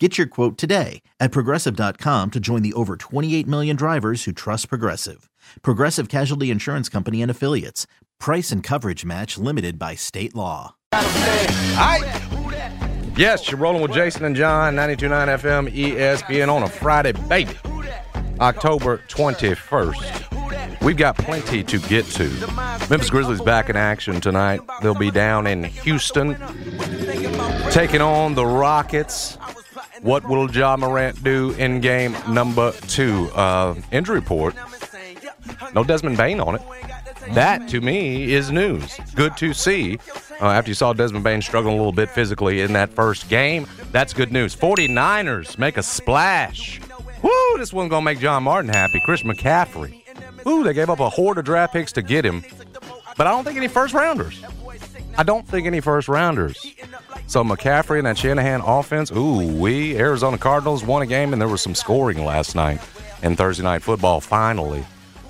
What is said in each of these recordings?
Get your quote today at progressive.com to join the over 28 million drivers who trust Progressive. Progressive Casualty Insurance Company and Affiliates. Price and coverage match limited by state law. Yes, you're rolling with Jason and John, 92.9 FM ESPN on a Friday, baby. October 21st. We've got plenty to get to. Memphis Grizzlies back in action tonight. They'll be down in Houston taking on the Rockets. What will Ja Morant do in game number two? Uh, injury report. No Desmond Bane on it. That, to me, is news. Good to see. Uh, after you saw Desmond Bane struggling a little bit physically in that first game, that's good news. 49ers make a splash. Woo, this one's going to make John Martin happy. Chris McCaffrey. Ooh, they gave up a horde of draft picks to get him. But I don't think any first rounders. I don't think any first rounders. So McCaffrey and that Shanahan offense, ooh, we Arizona Cardinals won a game and there was some scoring last night in Thursday night football finally.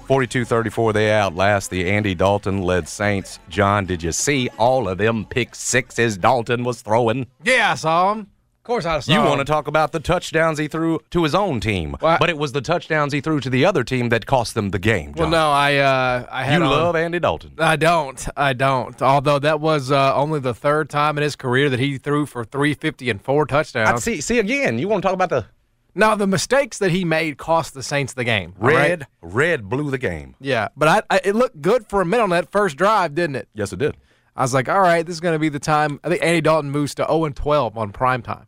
42-34 they outlast the Andy Dalton led Saints. John, did you see all of them pick sixes Dalton was throwing? Yeah, I saw him. Of course I saw You want to talk about the touchdowns he threw to his own team, Well, I- but it was the touchdowns he threw to the other team that cost them the game. Well, no, I uh, I you on- love Andy Dalton. I don't. I don't. Although that was uh, only the third time in his career that he threw for 350 and four touchdowns. I see. See again. You want to talk about the Now the mistakes that he made cost the Saints the game. red? right? Red blew the game. Yeah, but I, I it looked good for a minute on that first drive, didn't it? Yes, it did. I was like, all right, this is going to be the time. I think Andy Dalton moves to 0 and 12 on prime time.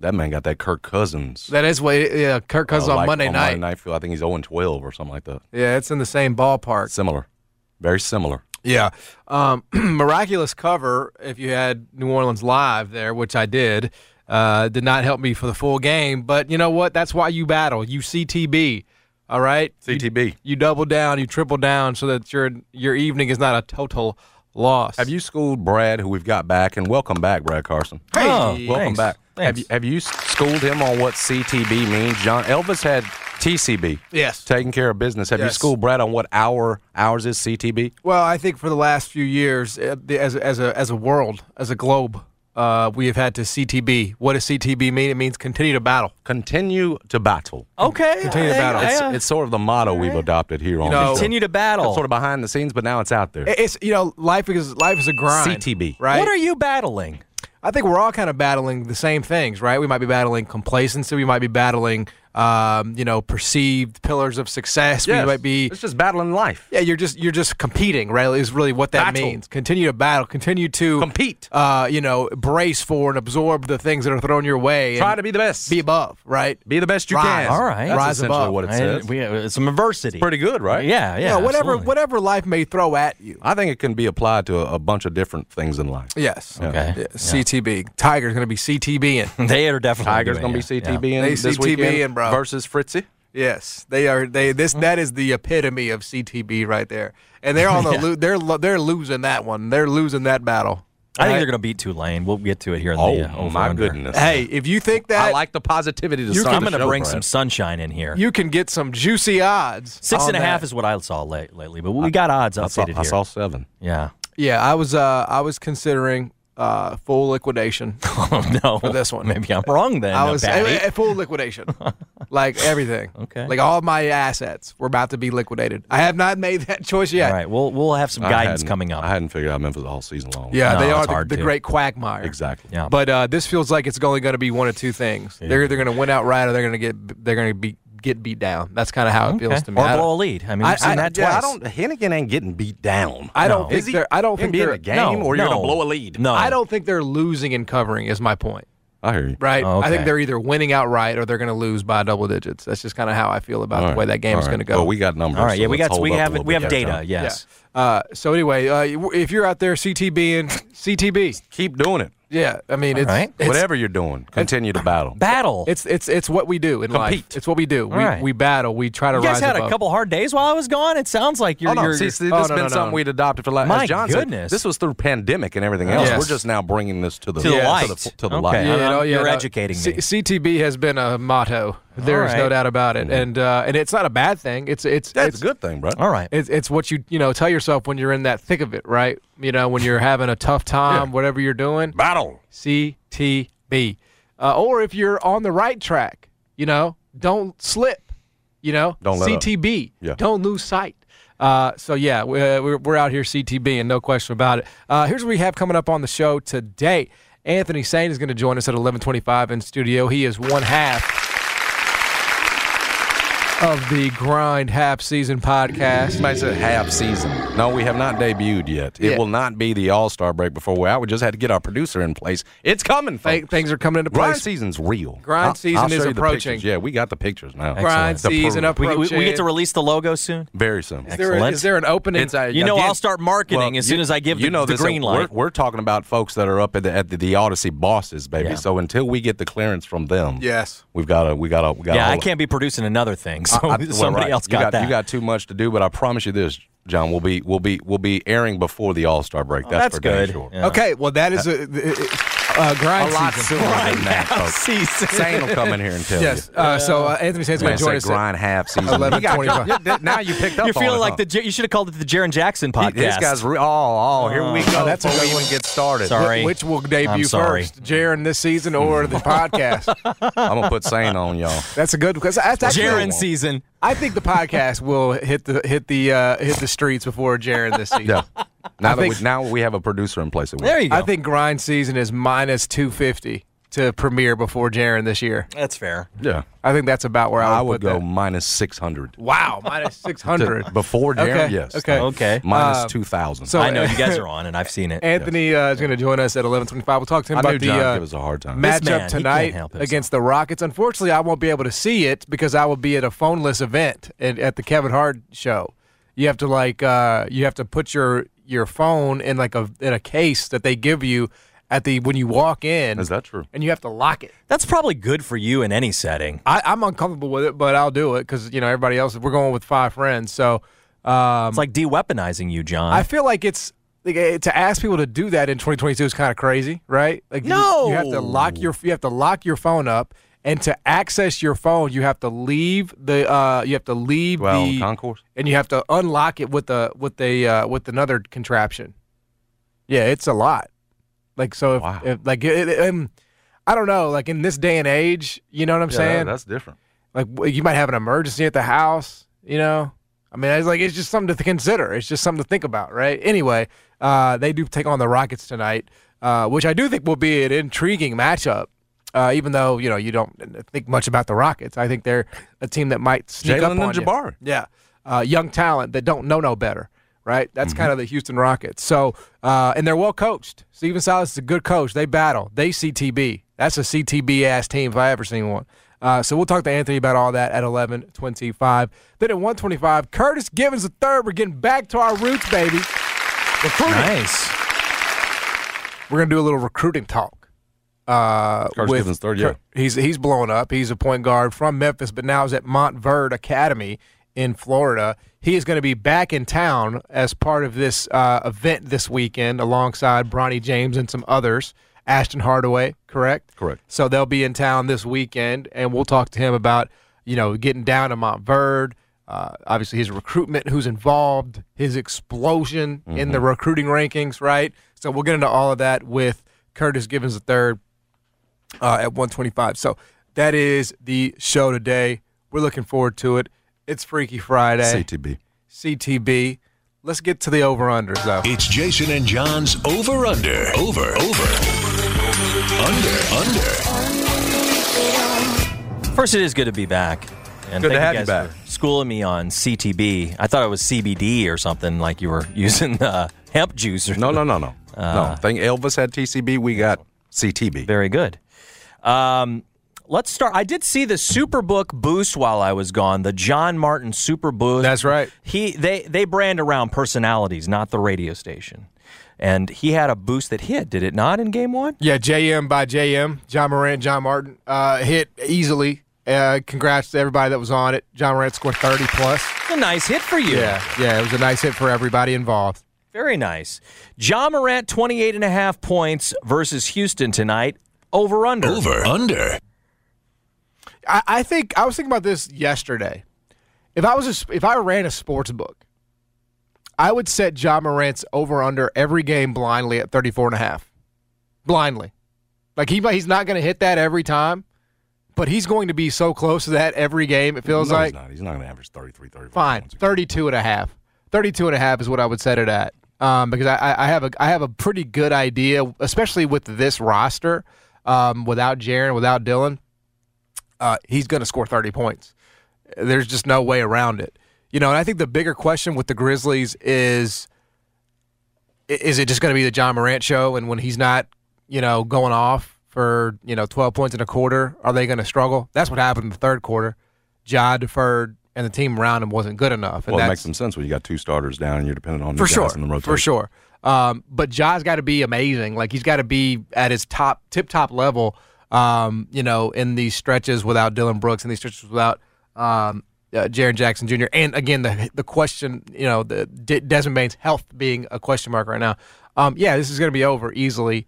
That man got that Kirk Cousins. That is what yeah, Kirk Cousins uh, on Monday on night. Monday night, I think he's 0 12 or something like that. Yeah, it's in the same ballpark. Similar, very similar. Yeah. Um, miraculous cover if you had New Orleans live there, which I did. Uh, did not help me for the full game, but you know what? That's why you battle. You CTB. All right? CTB. You, you double down, you triple down so that your your evening is not a total loss. Have you schooled Brad, who we've got back, and welcome back, Brad Carson. Hey, Oh, welcome thanks. back. Have you have you schooled him on what CTB means? John Elvis had TCB, Yes. taking care of business. Have you schooled Brad on what our ours is CTB? Well, I think for the last few years, uh, as a, as a as a world, as a globe, uh, we have had to CTB. What does CTB mean? It means continue to battle. Continue to battle. Okay. Continue to battle. It's, I, uh, it's sort of the motto we've adopted here on know- the continue to battle. It's sort of behind the scenes, but now it's out there. It's you know life is life is a grind. CTB. right? What are you battling? I think we're all kind of battling the same things, right? We might be battling complacency. We might be battling, um, you know, perceived pillars of success. Yes. We might be. It's just battling life. Yeah, you're just you're just competing, right? Is really what that Battle. means. Continue to battle. Continue to Compete. Uh, you know, brace for and absorb the things that are thrown your way. Try and to be the best. be above, right? Be the best you Rise. can. All right. That's Rise essentially above. what it I- says. we, uh, some adversity. Pretty good, right? Yeah, yeah. You know, whatever absolutely. whatever life may throw at you. I think it can be applied to a, a bunch of different things in life. Yes. Okay. Yeah, CTB. Tiger's going to be CTBing. They are definitely. Tiger's going to be it, yeah. CTB in They this CTB weekend in, bro. versus Fritzy. Yes, they are. They this that is the epitome of CTB right there, and they're on the Yeah. lo- they're lo- they're losing that one. They're losing that battle. I think Right? they're going to beat Tulane. We'll get to it here in Oh, the uh, my under. goodness. Hey, if you think that I like the positivity to You start I'm going to bring Brad. some sunshine in here. you can get some juicy odds. Six on and a half that. is what I saw late, lately, but we got odds I saw, updated I here. saw seven. yeah. Yeah, I was uh, I was considering uh, full liquidation. Oh no, For this one. Maybe I'm wrong then. I was Patty. eh, eh, full liquidation, like everything. Okay. like all my assets were about to be liquidated. I have not made that choice yet. All right, we'll we'll have some guidance coming up. I hadn't figured out Memphis all season long. Yeah, No, they are the, the great quagmire. exactly. yeah, But uh, this feels like it's only going to be one of two things. They're either going to win outright or they're going to get they're going to be get beat down. That's kind of how it feels to me. or blow a lead. I mean, I- we've seen I- that Yeah, twice. I don't. Henigan ain't getting beat down. I don't No. think Is he? they're. I don't think they're a game, No, or you're no. gonna blow a lead. No, I don't think they're losing and covering. Is my point. I hear you. Right. Oh, I think they're either winning outright or they're going to lose by double digits. That's just kind of how I feel about All the way that game All is going to go. Well, we got numbers. All right, so yeah, we got we have we have data. Yes. Yeah. Uh, so anyway, uh, if you're out there CTB and CTB, Keep doing it. yeah, I mean, it's, right. it's Whatever you're doing, continue to battle. Battle. It's it's it's what we do in life. Compete. It's what we do. We right. we battle. We try to you guys rise had above. a couple hard days while I was gone. It sounds like you're. Oh no! you're, See, see, this Oh, has no, been no, no. something we'd adopted for life. My As John said, goodness. this was through pandemic and everything else. Yes. We're just now bringing this to the To the light. to the, to the Okay. light. Yeah. Yeah, oh, yeah, You're no, educating C- me. CTB has been a motto. There's no doubt about it, and uh, and it's not a bad thing. It's it's That's it's a good thing, bro. all right. It's, it's what you you know tell yourself when you're in that thick of it, right? You know when you're having a tough time, Yeah. whatever you're doing. Battle. CTB, uh, or if you're on the right track, you know, don't slip. You know, Don't. CTB. Yeah. Don't lose sight. Uh, so yeah, we- uh, we're, we're out here CTB, and no question about it. Uh, here's what we have coming up on the show today. Anthony Sain is going to join us at 11:25 in studio. He is one half of the Grind Half Season podcast. Somebody said half season. No, we have not debuted yet. Yeah. It will not be the All Star break before we're out. We just had to get our producer in place. It's coming, Th- Things are coming into Grind place. season's real. Grind I'll- season I'll is show you the approaching. Yeah, we got the pictures now. Grind To season prove- We, we, approaching. we get to release the logo soon. Very soon. Is there, a, Excellent. is there an opening? It's, uh, You know, again- I'll start marketing well, as soon you- as I give you the, know the this, green uh, we're, light. We're talking about folks that are up at the, at the, the Odyssey bosses, baby. Yeah. So until we get the clearance from them, yes. we've got to we got to we got. yeah, I can't be producing another thing, so I- I- well, somebody right. else you got, that. You got too much to do, but I promise you this, John. We'll be we'll be we'll be airing before the All Star break. That's, that's for good. Sure. Yeah. Okay. Well, that is a, uh, grind A lot season. sooner than that, Now, folks. season. Sane will come in here and tell Yes. you. Uh, so uh, Anthony Sain's going Man to join said us. at- grind half season. 11, You you- now you picked up. You're on feeling it, like huh? the you should have called it the Jaren Jackson podcast. This guy's re- oh oh here we go. Oh, that's a before good we one. even get started. Sorry. Which will debut sorry. first, Jaren this season or the podcast? I'm gonna put Sane on y'all. That's a good because that's actually Jaren season. I think the podcast will hit the hit the uh, hit the streets before Jaren this season. Yeah. Now that think- we, now we have a producer in place. There you go. I think grind season is minus two fifty to premiere before Jaren this year. that's fair. Yeah. I think that's about where I would, I would put go that. minus six hundred. Wow, minus six hundred. Before Jaren, Okay, yes. okay. Okay. Minus Um, two thousand. so- I know you guys are on, and I've seen it. Anthony uh, is going to join us at eleven twenty-five. We'll talk to him I about knew the John uh, give us a hard time. This man, matchup tonight can't help himself. against the Rockets. Unfortunately, I won't be able to see it because I will be at a phoneless event at, at the Kevin Hart show. You have to like uh, you have to put your your phone in like a in a case that they give you at the when you walk in. Is that true? And you have to lock it. That's probably good for you in any setting. I, I'm uncomfortable with it, but I'll do it because you know everybody else. We're going with five friends, so um, It's like de-weaponizing you, John. I feel like it's like, eh, to ask people to do that in 2022 is kind of crazy, right? Like you- No. you, have to lock your you have to lock your phone up, and to access your phone, you have to leave the uh, you have to leave Well, the concourse. and you have to unlock it with the with a uh, with another contraption. Yeah, it's a lot. Like so, if, Wow. if like it, it, um, I don't know, like in this day and age, you know what I'm Yeah, saying? that's different. like you might have an emergency at the house you know i mean it's like it's just something to consider it's just something to think about right anyway uh, they do take on the rockets tonight uh, which i do think will be an intriguing matchup uh, even though you know you don't think much about the rockets i think they're a team that might sneak up Jalen on and you. Jabari. yeah uh, young talent that don't know no better right that's Mm-hmm. kind of the houston rockets so uh, and they're well coached Stephen Silas is a good coach they battle they ctb that's a ctb ass team if i ever seen one uh, so we'll talk to Anthony about all that at 11:25. Then at 1:25, Curtis Givens the third. We're getting back to our roots, baby. Recruiting. nice. We're gonna do a little recruiting talk. Uh, Curtis with Givens third, yeah. He's he's blowing up. He's a point guard from Memphis, but now is at Montverde Academy in Florida. He is going to be back in town as part of this uh, event this weekend, alongside Bronny James and some others. Ashton Hardaway, correct? Correct. So they'll be in town this weekend, and we'll talk to him about you know getting down to Montverde, uh, obviously his recruitment, who's involved, his explosion in the recruiting rankings, right? So we'll get into all of that with Curtis Givens III uh, at 125. So that is the show today. We're looking forward to it. It's Freaky Friday. CTB. CTB. Let's get to the over unders though. It's Jason and John's over under. Over, over. Under, under. First, it is good to be back. And Good to thank have you guys back. for schooling me on CTB. I thought it was CBD or something, like you were using uh, hemp juice or No, no, no, no. Uh, no. I think Elvis had TCB. We got CTB. Very good. Um, let's start. I did see the Superbook boost while I was gone. The John Martin Super Boost. That's right. He they they brand around personalities, not the radio station. And he had a boost that hit, did it not, in game one? Yeah, JM by JM, Ja Morant, John Martin, uh, hit easily. Uh, congrats to everybody that was on it. Ja Morant scored 30 plus. A nice hit for you. Yeah, yeah, it was a nice hit for everybody involved. Very nice. Ja Morant, 28 and a half points versus Houston tonight. Over under. Over, under. I, I think I was thinking about this yesterday. If I was a, if I ran a sports book, I would set Ja Morant's over under every game blindly at 34 and a half. Blindly. Like he he's not going to hit that every time, but he's going to be so close to that every game it feels no, like. he's not. He's not going to average 33, 34 Fine, points a 32 and a half. 32 and a half is what I would set it at. Um, because I, I- I have a I have a pretty good idea, especially with this roster, um, without Jaren, without Dillon, uh, he's going to score 30 points. There's just no way around it. You know, and I think the bigger question with the Grizzlies is is it just going to be the Ja Morant show? And when he's not, you know, going off for, you know, 12 points in a quarter, are they going to struggle? That's what happened in the third quarter. Ja deferred, and the team around him wasn't good enough. And Well, it makes some sense when you got two starters down and you're dependent on for the sure, guys in the rotation. for sure. Um, but Ja's got to be amazing. Like he's got to be at his top, tip top level. Um, you know, in these stretches without Dillon Brooks, and these stretches without um, uh, Jaren Jackson Jr. And again, the the question, you know, the De- Desmond Bane's health being a question mark right now. Um, yeah, this is going to be over easily.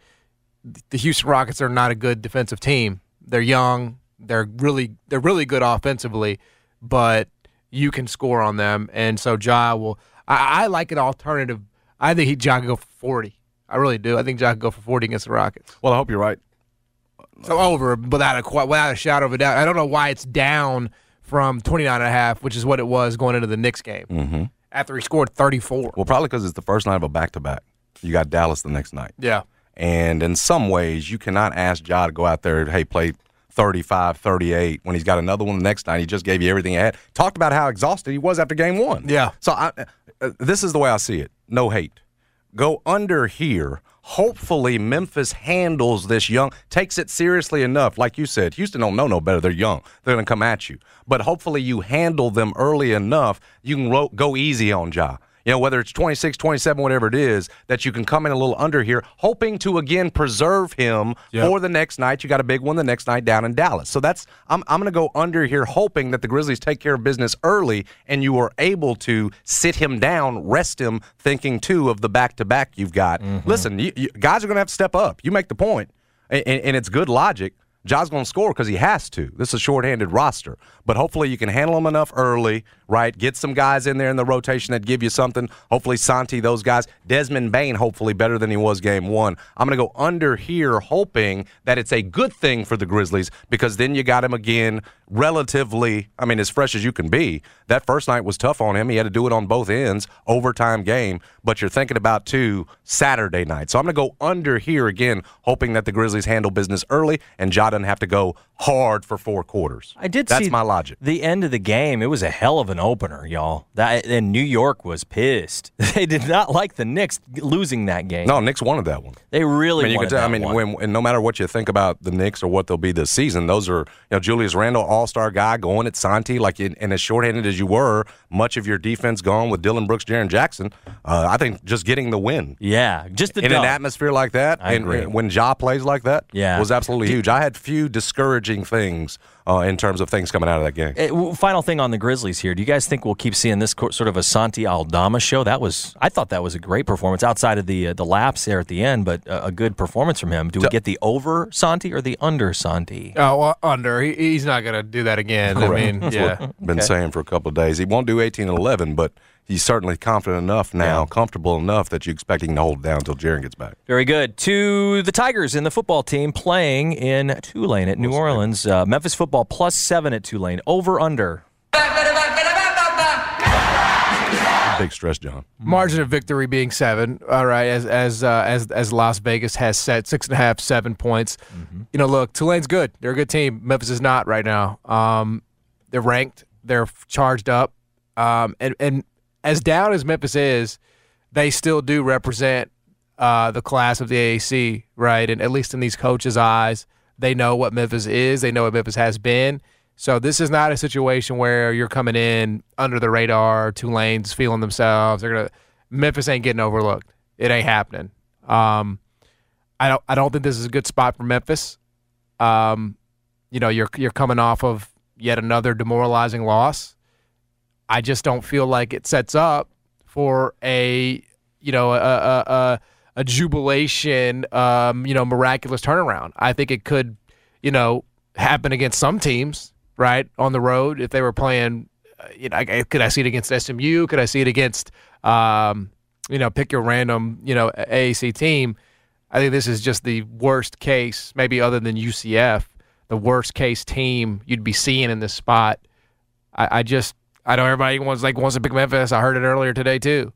The Houston Rockets are not a good defensive team. They're young. They're really they're really good offensively, but you can score on them. And so Ja will. I, I like an alternative. I think he Ja can go for forty. I really do. I think Ja can go for forty against the Rockets. Well, I hope you're right. So over without a without a shadow of a doubt. I don't know why it's down from 29 and a half, which is what it was going into the Knicks game. Mm-hmm. After he scored 34. Well, probably because it's the first night of a back to back. You got Dallas the next night. Yeah. And in some ways, you cannot ask Ja to go out there, hey, play 35, 38 when he's got another one the next night. He just gave you everything he had. Talked about how exhausted he was after game one. Yeah. So I, uh, this is the way I see it. No hate. Go under here. Hopefully, Memphis handles this young, takes it seriously enough. Like you said, Houston don't know no better. They're young. They're going to come at you. But hopefully, you handle them early enough. You can ro- go easy on Ja. You know, whether it's 26, 27, whatever it is, that you can come in a little under here, hoping to again preserve him for the next night. You got a big one the next night down in Dallas. So that's I'm I'm going to go under here, hoping that the Grizzlies take care of business early, and you are able to sit him down, rest him, thinking too of the back to back you've got. Mm-hmm. Listen, you, you, guys are going to have to step up. You make the point, and, and it's good logic. Ja's going to score because he has to. This is a shorthanded roster. But hopefully you can handle him enough early, right? Get some guys in there in the rotation that give you something. Hopefully Santi, those guys. Desmond Bane, hopefully better than he was game one. I'm going to go under here, hoping that it's a good thing for the Grizzlies because then you got him again relatively, I mean, as fresh as you can be. That first night was tough on him. He had to do it on both ends, overtime game. But you're thinking about, two Saturday night. So I'm going to go under here again, hoping that the Grizzlies handle business early and Ja doesn't have to go hard for four quarters. I did see That's my logic. The end of the game, it was a hell of an opener, y'all. That and New York was pissed. They did not like the Knicks losing that game. No, Knicks wanted that one. they really I mean, you can wanted tell. I mean, when, and no matter what you think about the Knicks or what they'll be this season, those are you know Julius Randle, All Star guy, going at Santi like, in, and as shorthanded as you were, much of your defense gone with Dillon Brooks, Jaren Jackson. Uh, I think just getting the win yeah, just the in an atmosphere like that, I and agree. when Ja plays like that, Yeah. was absolutely huge. I had few discouraging encouraging things uh, in terms of things coming out of that game. Eh, final thing on the Grizzlies here. Do you guys think we'll keep seeing this co- sort of a Santi Aldama show? That was, I thought that was a great performance outside of the uh, the laps there at the end, but uh, a good performance from him. Do we get the over Santi or the under Santi? Oh, well, under. He, he's not going to do that again. I mean, yeah. Been saying for a couple of days he won't do 18 and 11, but he's certainly confident enough now, comfortable enough that you expect he can hold it down until Jaren gets back. Very good. To the Tigers in the football team playing in Tulane at New Orleans. Uh, Memphis football plus seven at Tulane. Over under. Big stress, John. Margin of victory being seven. All right, as as uh, as as Las Vegas has set six and a half, seven points. You know, look, Tulane's good. They're a good team. Memphis is not right now. Um, they're ranked. They're charged up. Um, and and as down as Memphis is, they still do represent uh, the class of the AAC, right? And at least in these coaches' eyes, they know what Memphis is. They know what Memphis has been. So this is not a situation where you're coming in under the radar. Tulane's feeling themselves. They're gonna Memphis ain't getting overlooked. It ain't happening. Um, I don't. I don't think this is a good spot for Memphis. Um, you know, you're you're coming off of yet another demoralizing loss. I just don't feel like it sets up for a you know a a, a, a jubilation, um, you know, miraculous turnaround. I think it could, you know, happen against some teams, right, on the road if they were playing. uh, You know, I- could I see it against SMU? Could I see it against, um, you know, pick your random, you know, AAC team? I think this is just the worst case, maybe other than UCF, the worst case team you'd be seeing in this spot. I, I just I know everybody wants like wants to pick Memphis. I heard it earlier today too.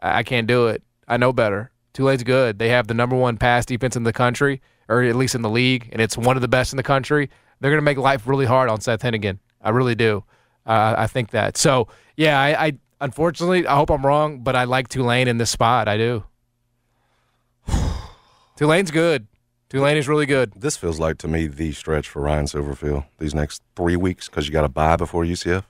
I, can't do it. I know better. Tulane's good. They have the number one pass defense in the country, or at least in the league, and it's one of the best in the country. They're going to make life really hard on Seth Henigan. I really do. Uh, I think that. So yeah, I, I unfortunately I hope I'm wrong, but I like Tulane in this spot. I do. Tulane's good. Tulane is really good. This feels like to me the stretch for Ryan Silverfield these next three weeks because you got to buy before UCF,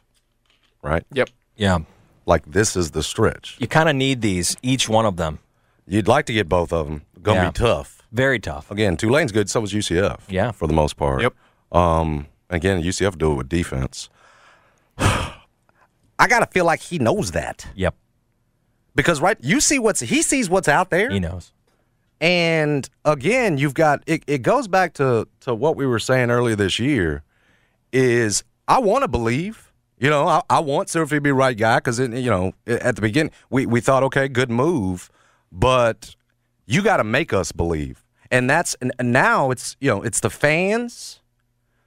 right? Yep. Yeah. Like this is the stretch. You kind of need these, each one of them. You'd like to get both of them. Gonna Yeah. be tough. Very tough. Again, Tulane's good. So is UCF. Yeah. for the most part. Yep. Um. Again, UCF do it with defense. I gotta feel like he knows that Yep. because right, you see what's he sees what's out there. He knows. And again, you've got it, it goes back to to what we were saying earlier this year is I want to believe, you know, I, I want Silverfield to be right guy because you know at the beginning we we thought okay, good move, but you got to make us believe, and that's and now it's you know it's the fans.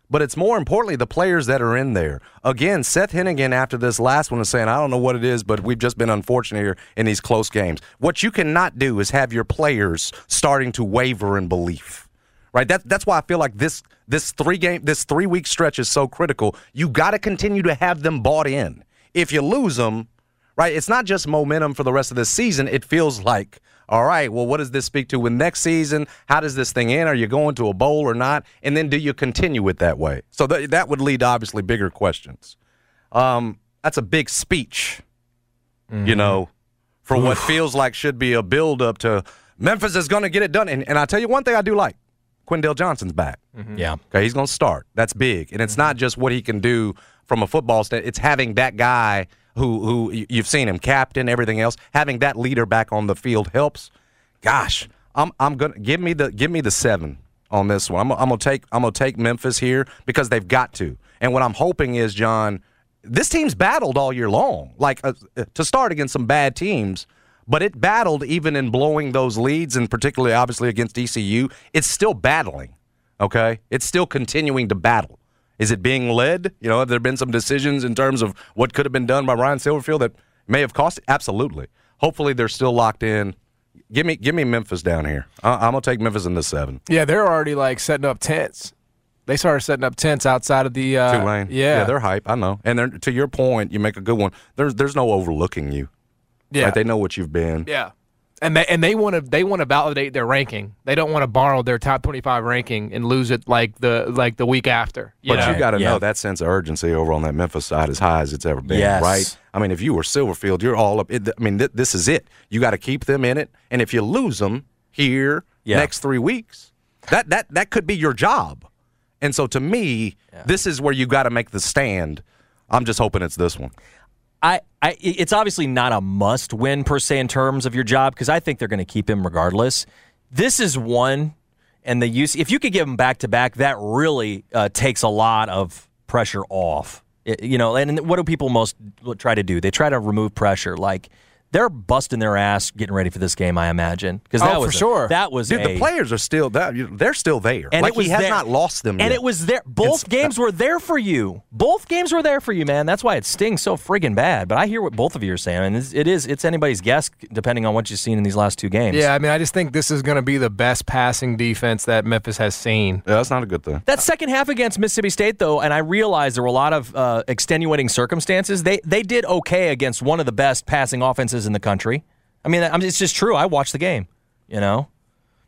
But it's more importantly the players that are in there. Again, Seth Henigan after this last one is saying, I don't know what it is, but we've just been unfortunate here in these close games. What you cannot do is have your players starting to waver in belief. Right? That, that's why I feel like this this three game this three week stretch is so critical. You got to continue to have them bought in. If you lose them, right? It's not just momentum for the rest of the season. It feels like, all right, well, what does this speak to with next season? How does this thing end? Are you going to a bowl or not? And then do you continue it that way? So th- that would lead to obviously bigger questions. Um, that's a big speech, you know, for what feels like should be a build up to Memphis is going to get it done. And, and I tell you one thing I do like Quindell Johnson's back. Mm-hmm. Yeah. Okay, he's going to start. That's big, and it's not mm-hmm. just what he can do from a football stand. It's having that guy who who you've seen him captain, everything else. Having that leader back on the field helps. Gosh, I'm I'm gonna give me the give me the seven on this one. I'm, I'm gonna take I'm gonna take Memphis here because they've got to. And what I'm hoping is John, this team's battled all year long, like uh, uh to start against some bad teams. But it battled even in blowing those leads, and particularly obviously against ECU. It's still battling. Okay, it's still continuing to battle. Is it being led? You know, have there been some decisions in terms of what could have been done by Ryan Silverfield that may have cost? Absolutely. Hopefully, they're still locked in. Give me, give me Memphis down here. I, I'm gonna take Memphis in the seven. Yeah, they're already like setting up tents. They started setting up tents outside of the uh, Tulane. Yeah, they're hype. I know. And they're, to your point, you make a good one. There's there's no overlooking you. Yeah, Right? They know what you've been. yeah. And they and they want to they want to validate their ranking. They don't want to borrow their top twenty five ranking and lose it like the like the week after. You But know? you got to Yeah. know that sense of urgency over on that Memphis side as high as it's ever been, Yes. right? I mean, if you were Silverfield, you're all up. It, I mean, th- this is it. You got to keep them in it, and if you lose them here Yeah. next three weeks, that that that could be your job. And so to me, this is where you got to make the stand. I'm just hoping it's this one. I, I, it's obviously not a must win per se in terms of your job because I think they're going to keep him regardless. This is one, and the use. If you could give him back to back, that really uh, takes a lot of pressure off. It- you know, and what do people most try to do? They try to remove pressure. Like they're busting their ass getting ready for this game. I imagine because that Oh, was for a- sure. that was Dude, a, the players are still that they're still there. and like it was he has there. not lost them And yet. it was there. Both It's- games were there for you. Both games were there for you, man. That's why it stings so friggin' bad. But I hear what both of you are saying, and it's, it is it's anybody's guess depending on what you've seen in these last two games. Yeah, I mean, I just think this is going to be the best passing defense that Memphis has seen. Yeah, that's not a good thing. That second half against Mississippi State, though, and I realize there were a lot of uh, extenuating circumstances. They they did okay against one of the best passing offenses in the country. I mean, it's just true. I watched the game, you know.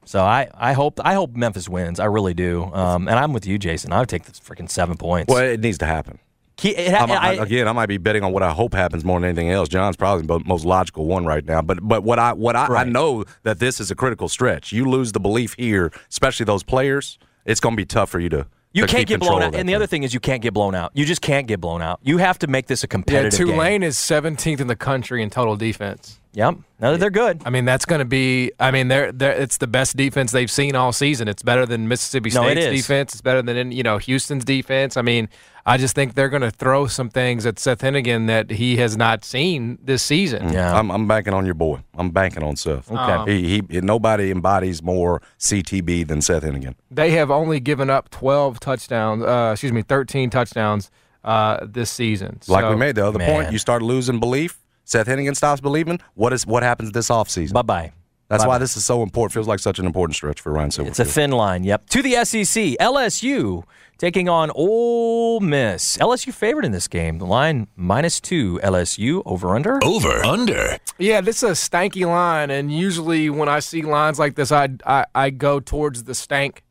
So I, I hope I hope Memphis wins. I really do. Um, and I'm with you, Jason. I would take this freaking seven points. Well, it needs to happen. It ha- I, I- again, I might be betting on what I hope happens more than anything else. John's probably the most logical one right now. But but what I what I, I know that this is a critical stretch. You lose the belief here, especially those players. It's going to be tough for you to. You can't get blown out. And the thing. other thing is, you can't get blown out. You just can't get blown out. You have to make this a Yeah, competitive game. Tulane is 17th in the country in total defense. Yep. No, they're good. I mean, that's going to be. I mean, they're, they're it's the best defense they've seen all season. It's better than Mississippi No, it State's defense. It's better than you know Houston's defense. I mean, I just think they're going to throw some things at Seth Henigan that he has not seen this season. Yeah. I'm, I'm banking on your boy. I'm banking on Seth. Okay. He, he nobody embodies more CTB than Seth Henigan. They have only given up 12 touchdowns. Uh, excuse me, 13 touchdowns uh, this season. Like So- we made the other Man. point, you start losing belief. Seth Henigan stops believing. What is what happens this offseason? Bye bye. That's why Bye-bye. this is so important. Feels like such an important stretch for Ryan Silverfield. It's a thin line. Yep. To the SEC, LSU taking on Ole Miss. LSU favored in this game. The line minus two. LSU over under. Over, under. Yeah, this is a stanky line, and usually when I see lines like this, I I, I go towards the stank.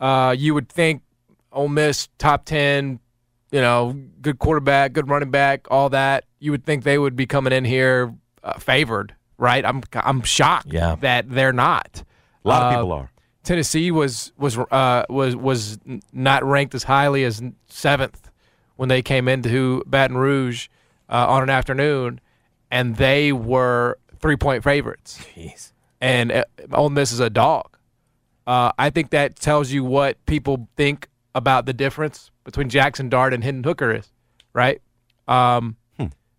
Uh, you would think Ole Miss top ten, you know, good quarterback, good running back, all that. You would think they would be coming in here uh, favored, right? I'm I'm shocked Yeah. that they're not. a lot of Uh, people are. Tennessee was was uh, was was not ranked as highly as seventh when they came into Baton Rouge uh, on an afternoon, and they were three point favorites. Jeez. And uh, Ole Miss is a dog. Uh, I think that tells you what people think about the difference between Jackson Dart and Hendon Hooker is, right? Um,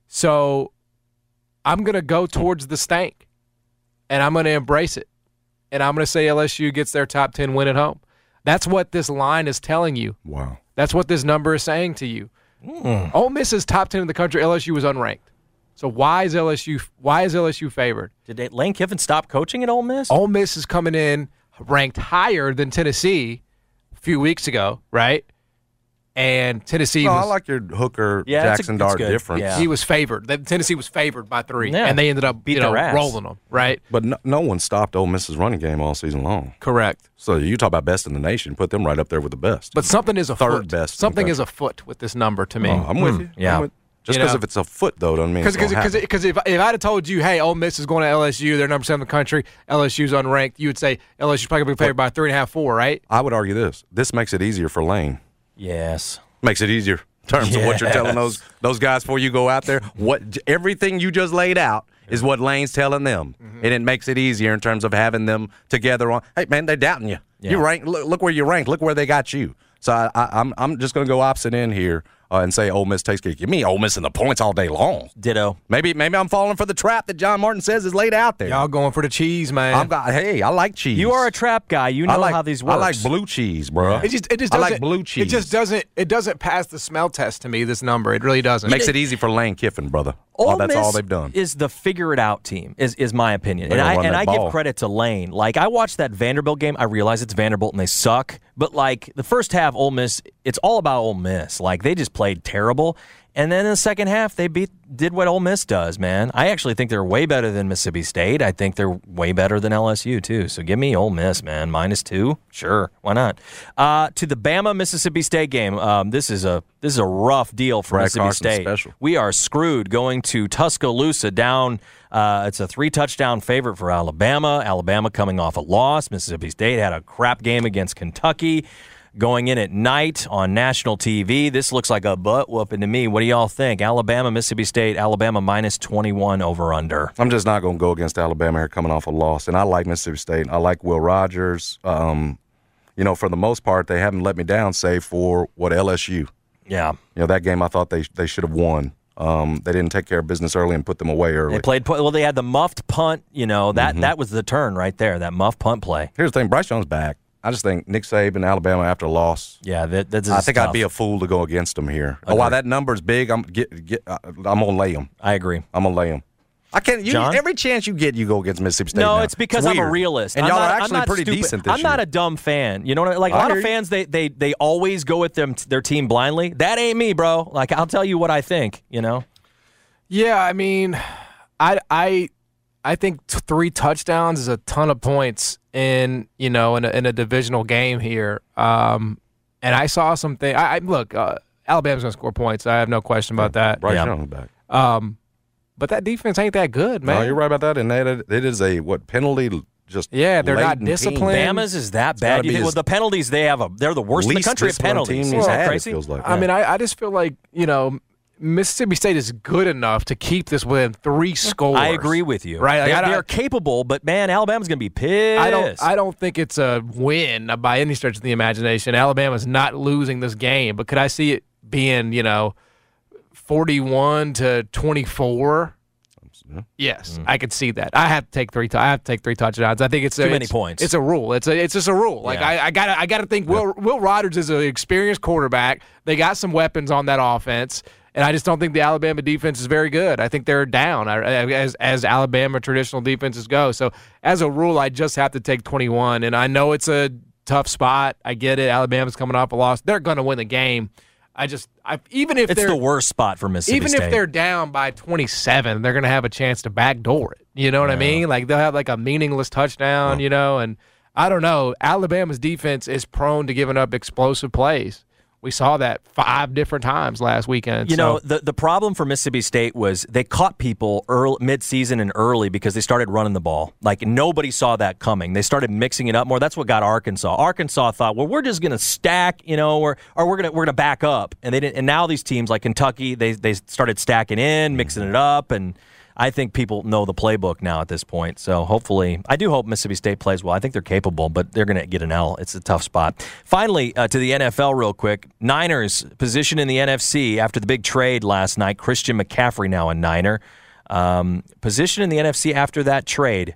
So I'm gonna go towards the stank, and I'm gonna embrace it and I'm going to say LSU gets their top 10 win at home. That's what this line is telling you. Wow. That's what this number is saying to you. Ole Miss is top 10 in the country. LSU was unranked. So why is LSU why is LSU favored? Did they- Lane Kiffin stop coaching at Ole Miss? Ole Miss is coming in ranked higher than Tennessee few weeks ago, right? And Tennessee oh, No, was I like your Hooker Yeah, Jackson that's Dart good. difference. Yeah. he was favored. Tennessee was favored by 3 Yeah. and they ended up Beat you know, ass. rolling them, right? But no, no one stopped Ole Miss's running game all season long. Correct. So you talk about best in the nation, put them right up there with the best. But something is a Third afoot. best Something country. is afoot with this number to me. Oh, I'm with hmm. you. I'm Yeah. With- Just You because know? if it's a foot though, don't mean it's Because because if if I'd have told you, hey, Ole Miss is going to LSU, they're number seven in the country, LSU's unranked, you would say LSU's probably going to be favored by three and a half, four, right? I would argue this. This makes it easier for Lane. Yes. Makes it easier in terms of what you're telling those those guys before you go out there. What everything you just laid out is what Lane's telling them, Mm-hmm. and it makes it easier in terms of having them together on. Hey man, they're doubting you. You Yeah. rank. Look, look where you rank. Look where they got you. So I, I, I'm I'm just going to go opposite in here uh, and say Ole Miss takes care. Give me Ole Miss in the points all day long. Ditto. Maybe maybe I'm falling for the trap that John Martin says is laid out there. Y'all going for the cheese, man. I'm got, hey, I like cheese. You are a trap guy. You know I like how these work. I like blue cheese, bro. it just it just I doesn't, like blue cheese. It just doesn't it doesn't pass the smell test to me. This number, it really doesn't. makes it easy for Lane Kiffin, brother. Ole oh, that's all they've done. Is the figure it out team is is my opinion, They and I and I ball. give credit to Lane. Like I watched that Vanderbilt game, I realize it's Vanderbilt and they suck, but like the first half, Ole Miss, it's all about Ole Miss. Like they just played terrible, and then in the second half, they beat did what Ole Miss does. Man, I actually think they're way better than Mississippi State. I think they're way better than LSU too. So give me Ole Miss, man, minus two, sure, why not? Uh, to the Bama Mississippi State game, um, this is a this is a rough deal for Brad Mississippi Carson State. special. We are screwed going to Tuscaloosa down. Uh, it's a three touchdown favorite for Alabama. Alabama coming off a loss. Mississippi State had a crap game against Kentucky. Going in at night on national TV. This looks like a butt whooping to me. What do y'all think? Alabama, Mississippi State, Alabama minus 21 over under. I'm just not going to go against Alabama here coming off a loss. And I like Mississippi State. I like Will Rogers. Um, you know, for the most part, they haven't let me down, save for what LSU. Yeah. You know, that game I thought they they should have won. Um, they didn't take care of business early and put them away early. They played well. They had the muffed punt. You know that that was the turn right there. That muff punt play. Here's the thing: Bryce Young's back. I just think Nick Saban, Alabama, after a loss. Yeah, that, that's. I think tough. I'd be a fool to go against them here. Oh, while that number's big, I'm get, get uh, I'm gonna lay them. I agree. I'm gonna lay them. I can't. You, John? every chance you get, you go against Mississippi State. No, now. it's because I'm a realist. and I'm y'all not, are I'm actually not pretty stupid. decent this I'm not a dumb fan. You know what I mean? Like a I lot of fans, they they they always go with them their team blindly. That ain't me, bro. Like I'll tell you what I think. You know. Yeah, I mean, I I I think t- three touchdowns is a ton of points in you know in a, in a divisional game here. Um, and I saw something. I, I look, uh, Alabama's gonna score points. I have no question about that. Bryce Yeah. Young's back. Um, but that defense ain't that good, man. No, you're right about that. And that it is a what penalty? Just Yeah, they're not laden team. disciplined. Bama's is that gotta bad? You think, well, the penalties they have, a, they're the worst in the country at penalties. team Isn't he's that had, crazy? It feels like. I mean, I, I just feel like you know Mississippi State is good enough to keep this within three scores. I agree with you. Right, like, they're, they're capable, but man, Alabama's going to be pissed. I don't. I don't think it's a win by any stretch of the imagination. Alabama's not losing this game, but could I see it being, you know, forty-one to twenty-four? Mm-hmm. Yes, mm. I could see that. I have to take three. T- I have to take three touchdowns. I think it's a, Too many it's- points. It's a rule. It's a. It's just a rule. Like Yeah. I, I gotta. I gotta think. Will Will Rogers is an experienced quarterback. They got some weapons on that offense. And I just don't think the Alabama defense is very good. I think they're down as as Alabama traditional defenses go. So as a rule, I just have to take 21. And I know it's a tough spot. I get it. Alabama's coming off a loss. They're going to win the game. I just I, even if It's they're the worst spot for Mississippi even State. if they're down by 27, they're going to have a chance to backdoor it. You know what I mean? Like they'll have like a meaningless touchdown, you know, and I don't know. Alabama's defense is prone to giving up explosive plays. We saw that five different times last weekend. You So- know, the the problem for Mississippi State was they caught people early, mid-season and early because they started running the ball. Like nobody saw that coming. They started mixing it up more. That's what got Arkansas. Arkansas thought, well, we're just going to stack, you know, or or we're going to we're going to back up. And they didn't. And now these teams like Kentucky, they they started stacking in, mixing it up, and I think people know the playbook now at this point. So hopefully, I do hope Mississippi State plays well. I think they're capable, but they're going to get an L. It's a tough spot. Finally, uh, to the NFL, real quick. Niners position in the NFC after the big trade last night. Christian McCaffrey now a Niner. Um, position in the NFC after that trade.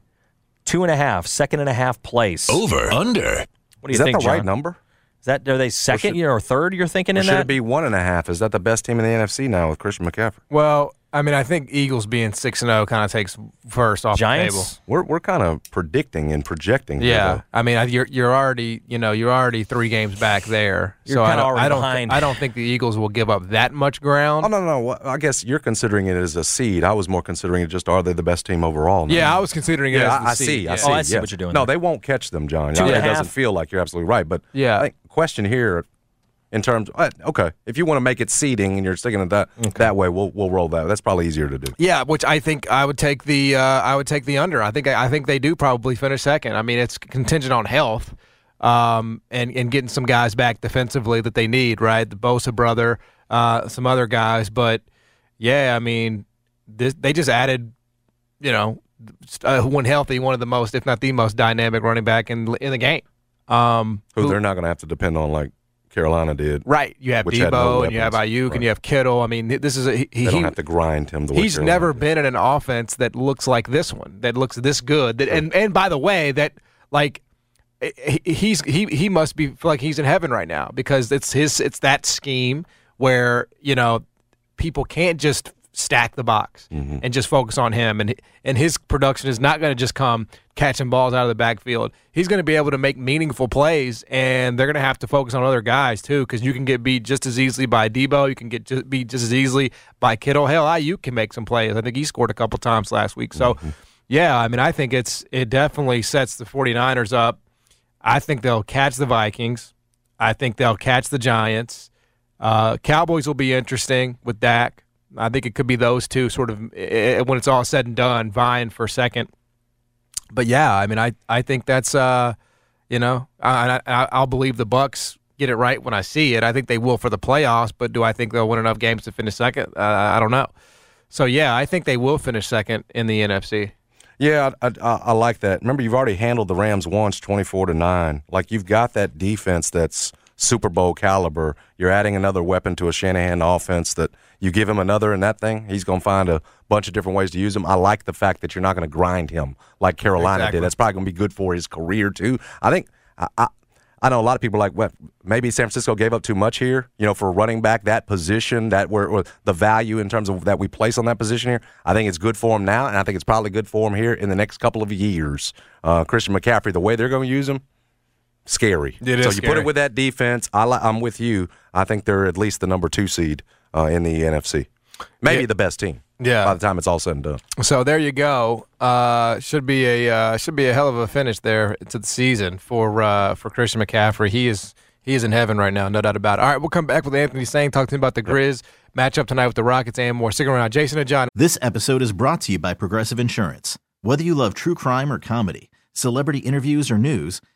Two and a half, second and a half place. Over, under. What do you think? Is that think, the right number? Is that are they second should- year or third? You're thinking Or in should that? it should be one and a half? Is that the best team in the NFC now with Christian McCaffrey? well, I mean, I think Eagles being six and zero kind of takes first off the table. We're we're kind of predicting and projecting. Yeah. I mean, you're you're already you know you're already three games back there. You're so I kinda don't, already I don't, behind. I don't think the Eagles will give up that much ground. Oh no, no, no. Well, I guess you're considering it as a seed. I was more considering it just are they the best team overall? now? Yeah, I was considering it Yeah, as the I, I see. yeah. I see. Oh, I see yeah. what you're doing No, there. they won't catch them, John. Two I mean, and it doesn't feel like you're absolutely right. But Yeah. I think question here, in terms, uh, okay, if you want to make it seeding and you're sticking it that that way, we'll we'll roll that. That's probably easier to do. Yeah, which I think I would take the uh, I would take the under. I think I think they do probably finish second. I mean, it's contingent on health, um, and and getting some guys back defensively that they need. Right, the Bosa brother, uh, some other guys, but yeah, I mean, this, they just added, you know, uh, when healthy, one of the most, if not the most dynamic running back in in the game. Um, Who, who- they're not going to have to depend on like Carolina did. right? You have had no Debo, and you have. Aiyuk, Right. and you have Kittle. I mean, this is a he, They don't have to grind him. The way He's Carolina never did. been in an offense that looks like this one, that looks this good. That, and and by the way, that like eh, he- he's he he must be like he's in heaven right now because it's his it's that scheme where you know people can't just stack the box Mm-hmm. and just focus on him and and his production is not going to just come catching balls out of the backfield. He's going to be able to make meaningful plays and they're going to have to focus on other guys too cuz you can get beat just as easily by Debo, you can get just beat just as easily by Kittle. Hell, Aiyuk can make some plays. I think he scored a couple times last week. So yeah, I mean I think it's it definitely sets the 49ers up. I think they'll catch the Vikings. I think they'll catch the Giants. Uh, Cowboys will be interesting with Dak. I think it could be those two sort of eh, when it's all said and done, vying for second. But yeah, I mean, I I think that's uh, you know, I, I I'll believe the Bucs get it right when I see it. I think they will for the playoffs, but do I think they'll win enough games to finish second? Uh, I don't know. So yeah, I think they will finish second in the NFC. Yeah, I, I, I like that. Remember, you've already handled the Rams once, twenty-four to nine. Like you've got that defense that's Super Bowl caliber. You're adding another weapon to a Shanahan offense that you give him another and that thing, he's going to find a bunch of different ways to use him. I like the fact that you're not going to grind him like Carolina Exactly. did. That's probably going to be good for his career too. I think. I, I, I know a lot of people are like, well, Maybe San Francisco gave up too much here, you know, for running back that position, that where, the value in terms of that we place on that position here. I think it's good for him now, and I think it's probably good for him here in the next couple of years. Uh, Christian McCaffrey, the way they're going to use him, scary. It so is you put it with that defense. I li- I'm with you. I think they're at least the number two seed uh, in the NFC, maybe Yeah. the best team. Yeah. By the time it's all said and done. So there you go. Uh, should be a uh, should be a hell of a finish there to the season for uh, for Christian McCaffrey. He is he is in heaven right now, no doubt about it. All right, we'll come back with Anthony Sane, talk to him about the Grizz matchup tonight with the Rockets and more. Stick around, Jason and John. This episode is brought to you by Progressive Insurance. Whether you love true crime or comedy, celebrity interviews or news,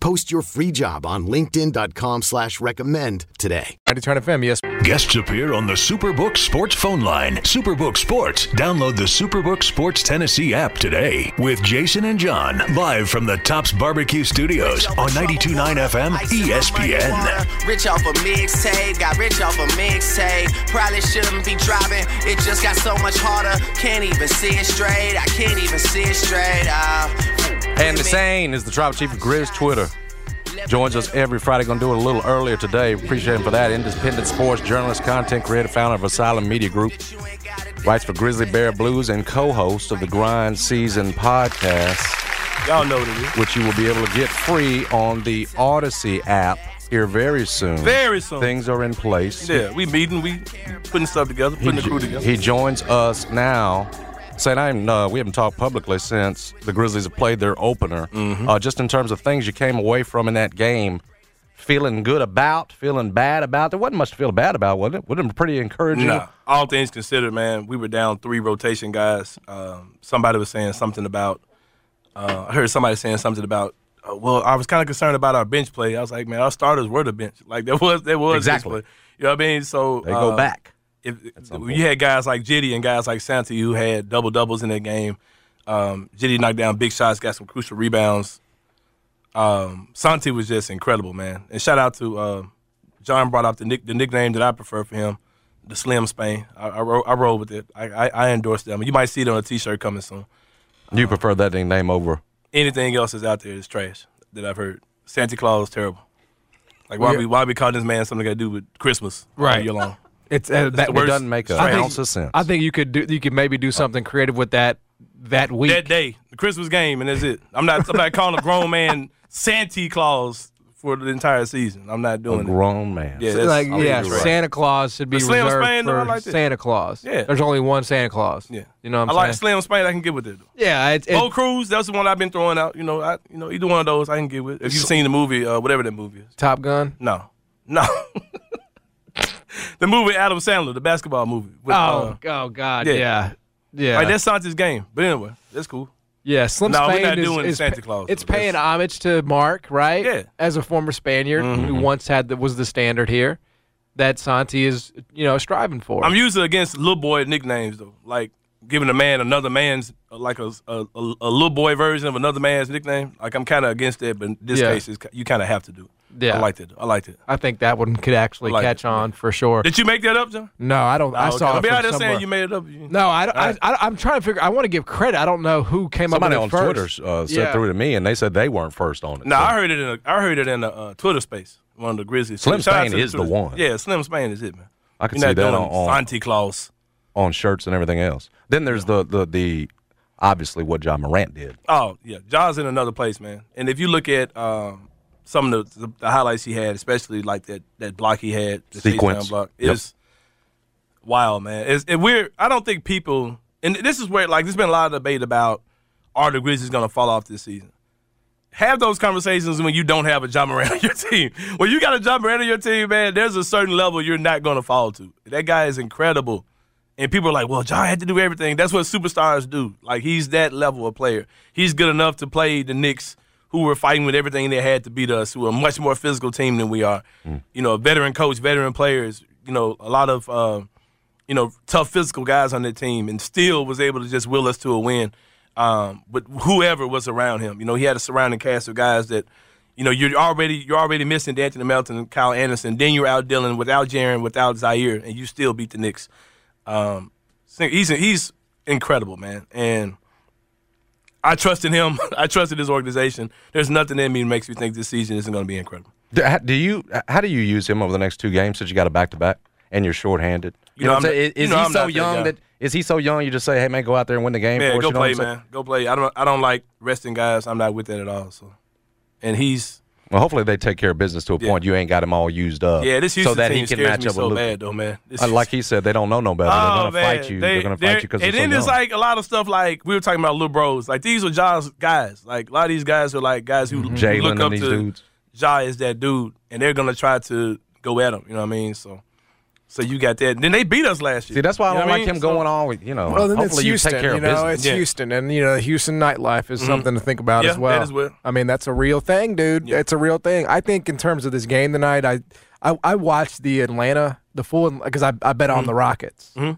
Post your free job on linkedin.com slash recommend today. Ready to turn FM, yes. Guests appear on the Superbook Sports phone line. Superbook Sports. Download the Superbook Sports Tennessee app today with Jason and John live from the Tops Barbecue Studios on 92.9 FM ESPN. Rich off a mixtape, got rich off a mixtape. Probably shouldn't be driving, it just got so much harder. Can't even see it straight, I can't even see it straight. Uh, And Sane is the tribal chief of Grizz Twitter. Joins us every Friday. Going to do it a little earlier today. Appreciate him for that. Independent sports journalist, content creator, founder of Asylum Media Group. Writes for Grizzly Bear Blues and co-host of the Grind Season podcast, Y'all know what it is. which you will be able to get free on the Audacy app here very soon. Very soon. Things are in place. Yeah, we meeting, we putting stuff together, putting the crew together. He joins us now. I haven't, uh, we haven't talked publicly since the Grizzlies have played their opener. Mm-hmm. Uh, just in terms of things you came away from in that game, feeling good about, feeling bad about. There wasn't much to feel bad about, was it? Wasn't it pretty encouraging? Nah, all things considered, man, we were down three rotation guys. Um, somebody was saying something about. Uh, I heard somebody saying something about. Uh, well, I was kind of concerned about our bench play. I was like, man, our starters were the bench. Like there was, there was Exactly. You know what I mean? So They go uh, back. If you had guys like Jitty and guys like Santi who had double doubles in that game, um, Jitty knocked down big shots, got some crucial rebounds. Um, Santi was just incredible, man. And shout out to uh, John brought up the nick, the nickname that I prefer for him, the Slim Spain. I, I, ro- I roll with it. I, I, I endorse them. You might see it on a T-shirt coming soon. You prefer that name over? Anything else that's out there is trash that I've heard. Santa Claus terrible. Like why Yeah. we why we call this man something got to do with Christmas all Right. year long? It's uh, that It doesn't make a I think- ounce of sense. I think you could do. You could maybe do something creative with that that week. that day, the Christmas game, and that's it. I'm not. I'm not calling a grown man Santa Claus for the entire season. I'm not a doing it. grown man. Yeah, that's- like yeah, you're right. Santa Claus should be But Slim reserved Spain, for like. Santa Claus. Yeah. there's only one Santa Claus. Yeah, you know what I I'm like saying. Slim Spain. I can get with it. Yeah, it's, it's Old Cruz, that's the one I've been throwing out. You know, I, you know, either one of those I can get with. If you've seen the movie, uh, whatever that movie is, Top Gun. no, no, the movie Adam Sandler, the basketball movie. With, Oh, uh, oh God, yeah. yeah, yeah. like that's Santa's game. But anyway, that's cool. Yeah, Slim No, we're not is, doing is Santa Claus, It's though. paying That's- homage to Marc, right? Yeah. Mm-hmm. As a former Spaniard who once had the, was the standard here, that Santi is you know striving for. I'm usually against little boy nicknames though. Like giving a man another man's like a, a, a, a little boy version of another man's nickname. Like I'm kind of against that, but in this Yeah. case, it's, you kind of have to do it. Yeah. I liked it. I liked it. I think that one could actually like catch it, on for sure. Did you make that up, John? No, I don't. I Oh, okay. saw Don't it be from out there somewhere. saying you made it up. You- No, I, don't- All right. I, I, I'm trying to figure. I want to give credit. I don't know who came Somebody up on with it Twitter first. uh, said Yeah. through to me, and they said they weren't first on it. No, So- I heard it in a, I heard it in a uh, Twitter space. One of the Grizzlies. Slim Shout out Spain to is the one. Yeah, Slim Spain is it, man. I can You're see not that on, on, Santa Claus. on shirts and everything else. Then there's the, the the obviously what Ja Morant did. Oh yeah, John's in another place, man. And if you look at um, some of the, the, the highlights he had, especially like that that block he had, the Sequence. block, Yep. is wild, man. It's it weird. I don't think people, and this is where like there's been a lot of debate about are the Grizzlies going to fall off this season. Have those conversations when you don't have a Ja Morant on your team. When you got a Ja Morant on your team, man, there's a certain level you're not going to fall to. That guy is incredible. And people are like, well, John had to do everything. That's what superstars do. Like, he's that level of player. He's good enough to play the Knicks, who were fighting with everything they had to beat us, who are a much more physical team than we are. You know, veteran coach, veteran players, you know, a lot of, uh, you know, tough physical guys on their team, and still was able to just will us to a win. Um, but whoever was around him, you know, he had a surrounding cast of guys that, you know, you're already you're already missing De'Anthony Melton and Kyle Anderson. Then you're out dealing without Jaren, without Ziaire, and you still beat the Knicks. Um, he's he's incredible, man, and I trusted him. I trusted his organization. There's nothing in me that makes me think this season isn't going to be incredible. Do, how- do you? How do you use him over the next two games since you got a back to back and you're shorthanded? You, You know, know, what I'm I'm saying? is he I'm so not that young that is he so young? You just say, hey man, go out there and win the game Yeah, go you know play, man. Go play. I don't I don't like resting guys. I'm not with that at all. So, and he's Well, hopefully they take care of business to a Yeah. point you ain't got them all used up. yeah. This Houston so that team he can match up so with Luka. bad though, man. This Uh, Like he said, they don't know no better. they're Oh, gonna man. fight you. They, are gonna fight you because And they're so then young. it's like a lot of stuff like we were talking about little bros. Like these are Ja's guys. Like a lot of these guys are like guys who, Mm-hmm. Look up these to dudes. Ja is that dude, and they're gonna try to go at him. You know what I mean? So, so you got that. Then they beat us last year. See, that's why I You know don't what like mean? him So- going on with you know. Well, then it's hopefully you Houston. take care you of know, business. it's Yeah. Houston, and you know, Houston nightlife is mm-hmm. something to think about Yeah, as well. that as well. I mean, that's a real thing, dude. Yeah. It's a real thing. I think in terms of this game tonight, I I, I watched the Atlanta, the full because I I bet on mm-hmm. the Rockets, mm-hmm.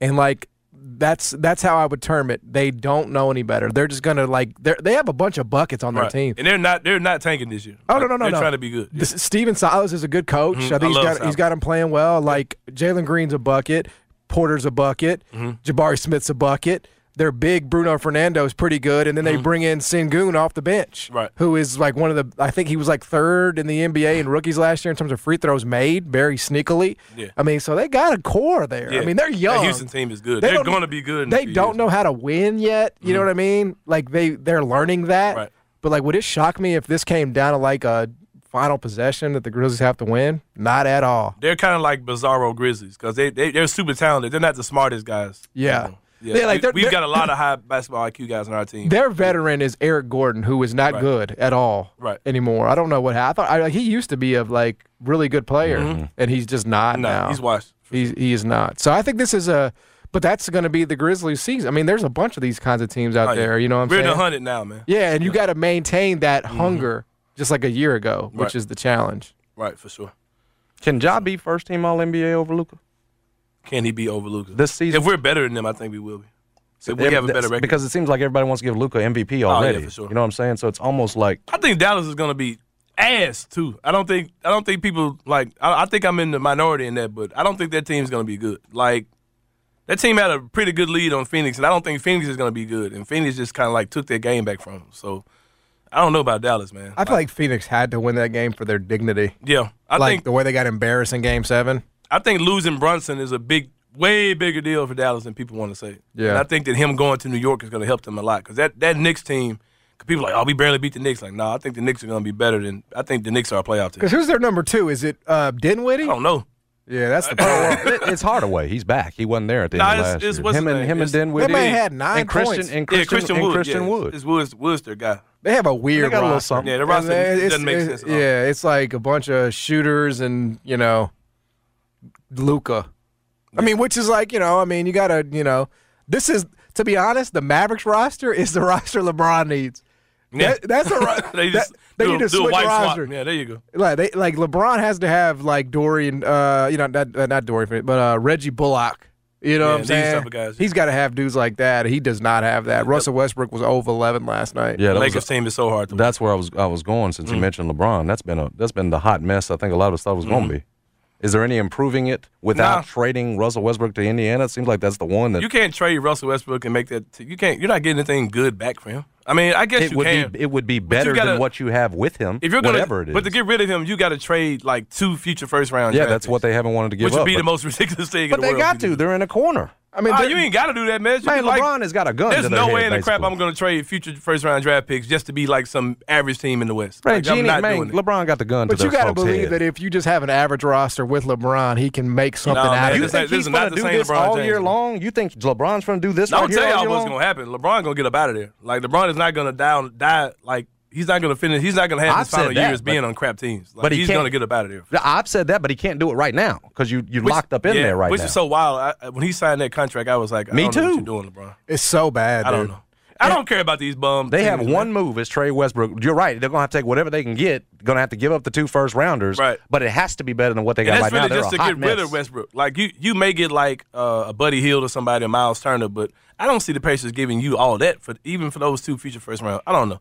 and like that's that's how I would term it. They don't know any better. They're just gonna like they they have a bunch of buckets on their Right. team. and they're not they're not tanking this year. Oh no no no They're no! trying to be good. This, Stephen Silas is a good coach. Mhm. I think I he's got Silas. he's got him playing well. Like Jalen Green's a bucket, Porter's a bucket, Jabari Smith's a bucket. Their big Bruno Fernando is pretty good, and then they mm-hmm. bring in Sengun off the bench, Right. Who is like one of the I think he was like third in the NBA in rookies last year in terms of free throws made, very sneakily. Yeah. I mean, so they got a core there. Yeah. I mean, they're young. Houston team is good. They are going to be good. they don't years. know how to win yet. You know mm-hmm. what I mean? Like they they're learning that. Right. But like, would it shock me if this came down to like a final possession that the Grizzlies have to win? Not at all. They're kind of like Bizarro Grizzlies because they, they they're super talented. They're not the smartest guys. Yeah. You know? Yeah, They're like- we, they're- we've they're- got a lot of high basketball IQ guys on our team. Their veteran is Eric Gordon, who is not Right. good at all Right. anymore. I don't know what happened. I thought I, like, he used to be a like really good player, and he's just not no, now. Mm-hmm. he's washed. He's he is not. So I think this is a. But that's going to be the Grizzlies' season. I mean, there's a bunch of these kinds of teams out Oh, yeah. there. You know what I'm We're in saying? the hundred now, man. Yeah, and you got to maintain that hunger, just like a year ago, which Right. is the challenge. Right, for sure. Can Ja be first team All NBA over Luka Can he be over Luka this season? If we're better than them, I think we will be. So we have a better record. Oh, because it seems like everybody wants to give Luka MVP oh, already. for sure. You know what I'm saying? So it's almost like I think Dallas is going to be ass too. I don't think I don't think people like. I, I think I'm in the minority in that, but I don't think that team's going to be good. Like that team had a pretty good lead on Phoenix, and I don't think Phoenix is going to be good. And Phoenix just kind of like took their game back from them. So I don't know about Dallas, man. I feel like Phoenix had to win that game for their dignity. yeah, I like think the way they got embarrassed in Game Seven. I think losing Brunson is a big, way bigger deal for Dallas than people want to say. Yeah. And I think that him going to New York is going to help them a lot because that, that Knicks team, 'cause people are like, oh, we barely beat the Knicks. Like, no, I think the Knicks are going to be better than, I think the Knicks are a playoff team. Because who's their number two? Is it uh, Dinwiddie? I don't know. Yeah, that's the problem. it's Hardaway. He's back. He wasn't there at the Nah, end of it's- last it's- year. Him and him and It's- Dinwiddie. That man had nine and Christian points. and yeah, Christian, Christian and Wood. Christian yeah, Wood. It's Woods, Woods their guy. they have a weird got a little roster. something. Yeah, the roster doesn't make sense at all. Yeah, it's like a bunch of shooters and you know, Luka. I mean, which is like you know, I mean, you gotta you know, this is to be honest, the Mavericks roster is the roster LeBron needs. Yeah. That- that's a ro- they just that- they do, need to do a switch white roster. swap. Yeah, there you go. Like they like LeBron has to have like Dorian, uh, you know, not uh, not Dorian, but uh, Reggie Bullock You know Yeah, what I'm saying? type of guys, He's got to have dudes like that. He does not have that. Russell Westbrook was over 11 last night. Yeah, The that was Lakers team is so hard to win. That's where I was I was going since you Mm. mentioned LeBron. That's been a that's been the hot mess I think a lot of us thought it was going to be. Is there any improving it without Nah. trading Russell Westbrook to Indiana? It seems like that's the one that You can't trade Russell Westbrook and make that. T- you can't. You're not getting anything good back for him. I mean, I guess it you would can. be it would be better gotta- than what you have with him. if you're gonna, whatever it is. but to get rid of him, you got to trade like two future first round. yeah, draft that's what they haven't wanted to give which would up. be the most ridiculous thing. but in the they world got to to. do. They're in a corner. I mean, Oh, you ain't got to do that, man. Man, be like- LeBron has got a gun. There's to no way in the crap. I'm going to trade future first round draft picks just to be like some average team in the West. Man, Like, I'm Genie, not man, doing it. LeBron got the gun but to you got to believe head. that if you just have an average roster with LeBron, he can make something Nah, out man, of you this it. ain't- think this he's going to do this LeBron all James, year long? You think LeBron's going to do this I'm right gonna here tell all y'all year what's long? gonna happen. LeBron gonna get up out of there. Like LeBron is not gonna down die. Like he's not gonna finish. He's not gonna have I've his final that, years being but- on crap teams. Like, but he he's gonna get up out of there. Yeah, I've said that, but he can't do it right now because you you Which- locked up in yeah, there right which now. Which is so wild. I, when he signed that contract, I was like, I Me don't know what too. you're doing, LeBron. It's so bad, I don't know. I don't care about these bums. They have one man. move. It's Trey Westbrook. You're right. They're going to have to take whatever they can get. Going to have to give up the two first rounders. Right. But it has to be better than what they And got that's right now. really They're just to hot get rid of Westbrook. Like you, you may get like uh, a Buddy Hield or somebody, a Myles Turner, but I don't see the Pacers giving you all that for even for those two future first round. I don't know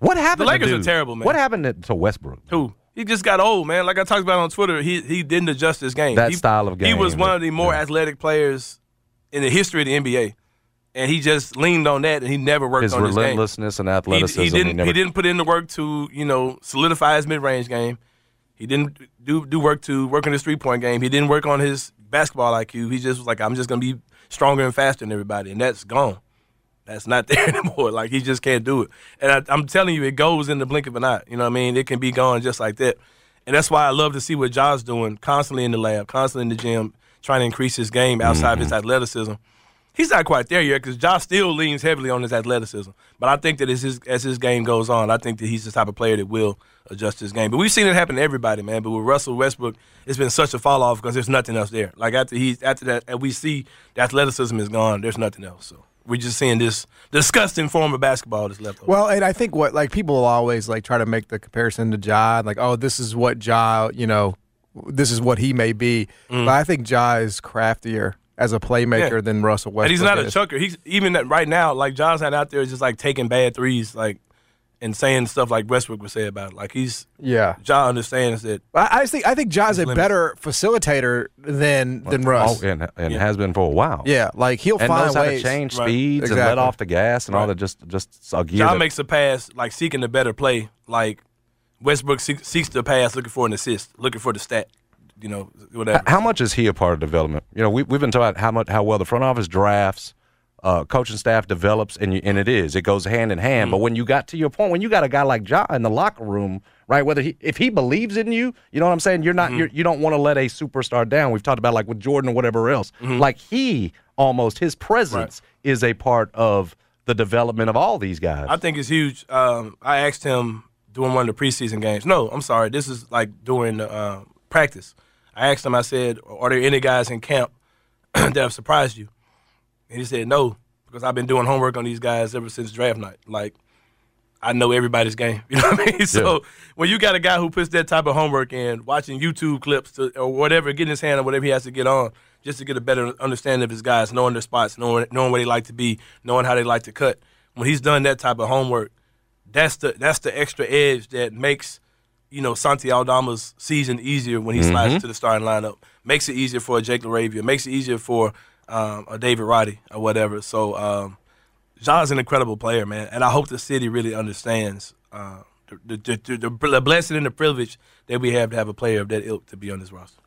What happened? The Lakers to are terrible, man. What happened to, Westbrook? who. He just got old, man. Like I talked about on Twitter, he he didn't adjust his game. That He- style of game. He was one of the more yeah. athletic players in the history of the NBA, and he just leaned on that, and he never worked His on his game. relentlessness and athleticism. he didn't. never, he didn't put in the work to you know solidify his mid range game. He didn't do do work to work on his three point game. He didn't work on his basketball IQ. He just was like, I'm just gonna be stronger and faster than everybody, and that's gone. That's not there anymore. Like he just can't do it. And I, I'm telling you, it goes in the blink of an eye. You know what I mean? It can be gone just like that. And that's why I love to see what John's doing, constantly in the lab, constantly in the gym, trying to increase his game outside of his mm-hmm. athleticism. He's not quite there yet because Josh still leans heavily on his athleticism. But I think that as his as his game goes on, I think that he's the type of player that will adjust his game. But we've seen it happen to everybody, man. But with Russell Westbrook, it's been such a fall off because there's nothing else there. Like after he after that, and we see the athleticism is gone. There's nothing else. So we're just seeing this disgusting form of basketball that's left over. Well, and I think what like people will always like try to make the comparison to Ja, like, oh, this is what Ja, you know, this is what he may be. Mm. But I think Ja is craftier as a playmaker. Yeah. than Russell Westbrook. and he's not a chucker. He's even that right now, like John's not out there just like taking bad threes, like and saying stuff like Westbrook would say about it. Like he's Yeah. John understands that I, I think I think Ja's a limits. better facilitator than than oh, Russ. Oh, and and Yeah. has been for a while. Yeah, like he'll And find knows how ways. to change Right. speeds and let off the gas and all Right. that. Just just a gear. John that- makes a pass like seeking a better play. Like Westbrook seeks, seeks the pass looking for an assist, looking for the stat. You know, whatever. How much is he a part of development? You know, we, we've been talking about how much how well the front office drafts, uh, coaching staff develops, and you, and it is it goes hand in hand. But when you got to your point, when you got a guy like Ja in the locker room, right? Whether he if he believes in you, you know what I'm saying. You're not you're, you don't want to let a superstar down. We've talked about like with Jordan or whatever else. Like he almost his presence is a part of the development of all these guys. I think it's huge. Um, I asked him during one of the preseason games. No, I'm sorry. This is like during the uh, practice. I asked him. I said, "Are there any guys in camp that have surprised you?" And he said, "No, because I've been doing homework on these guys ever since draft night. Like, I know everybody's game. You know what I mean? So when you got a guy who puts that type of homework in, watching YouTube clips to, or whatever, getting his hand on whatever he has to get on, just to get a better understanding of his guys, knowing their spots, knowing knowing where they like to be, knowing how they like to cut. When he's done that type of homework, that's the that's the extra edge that makes you know Santi Aldama's season easier when he slides to the starting lineup. Makes it easier for a Jake LaRavia. Makes it easier for um, a David Roddy or whatever. So um, John's an incredible player, man, and I hope the city really understands uh, the, the, the, the, the blessing and the privilege that we have to have a player of that ilk to be on this roster.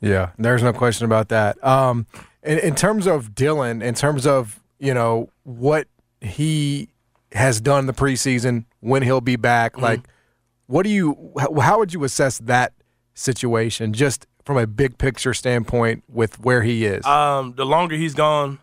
Yeah, there's no question about that. Um, in, in terms of Dillon, in terms of you know what he has done the preseason, when he'll be back, Mm-hmm. like what do you? How, would you assess that situation, just from a big picture standpoint, with where he is? Um, the longer he's gone,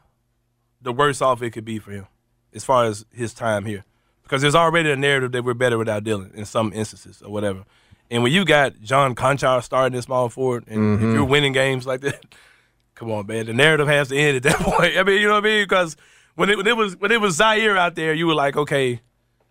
the worse off it could be for him, as far as his time here, because there's already a narrative that we're better without Dillon in some instances or whatever. And when you got John Konchar starting in small forward, and if you're winning games like that, come on, man, the narrative has to end at that point. I mean, you know what I mean? Because when it, when it was when it was Ziaire out there, you were like, okay,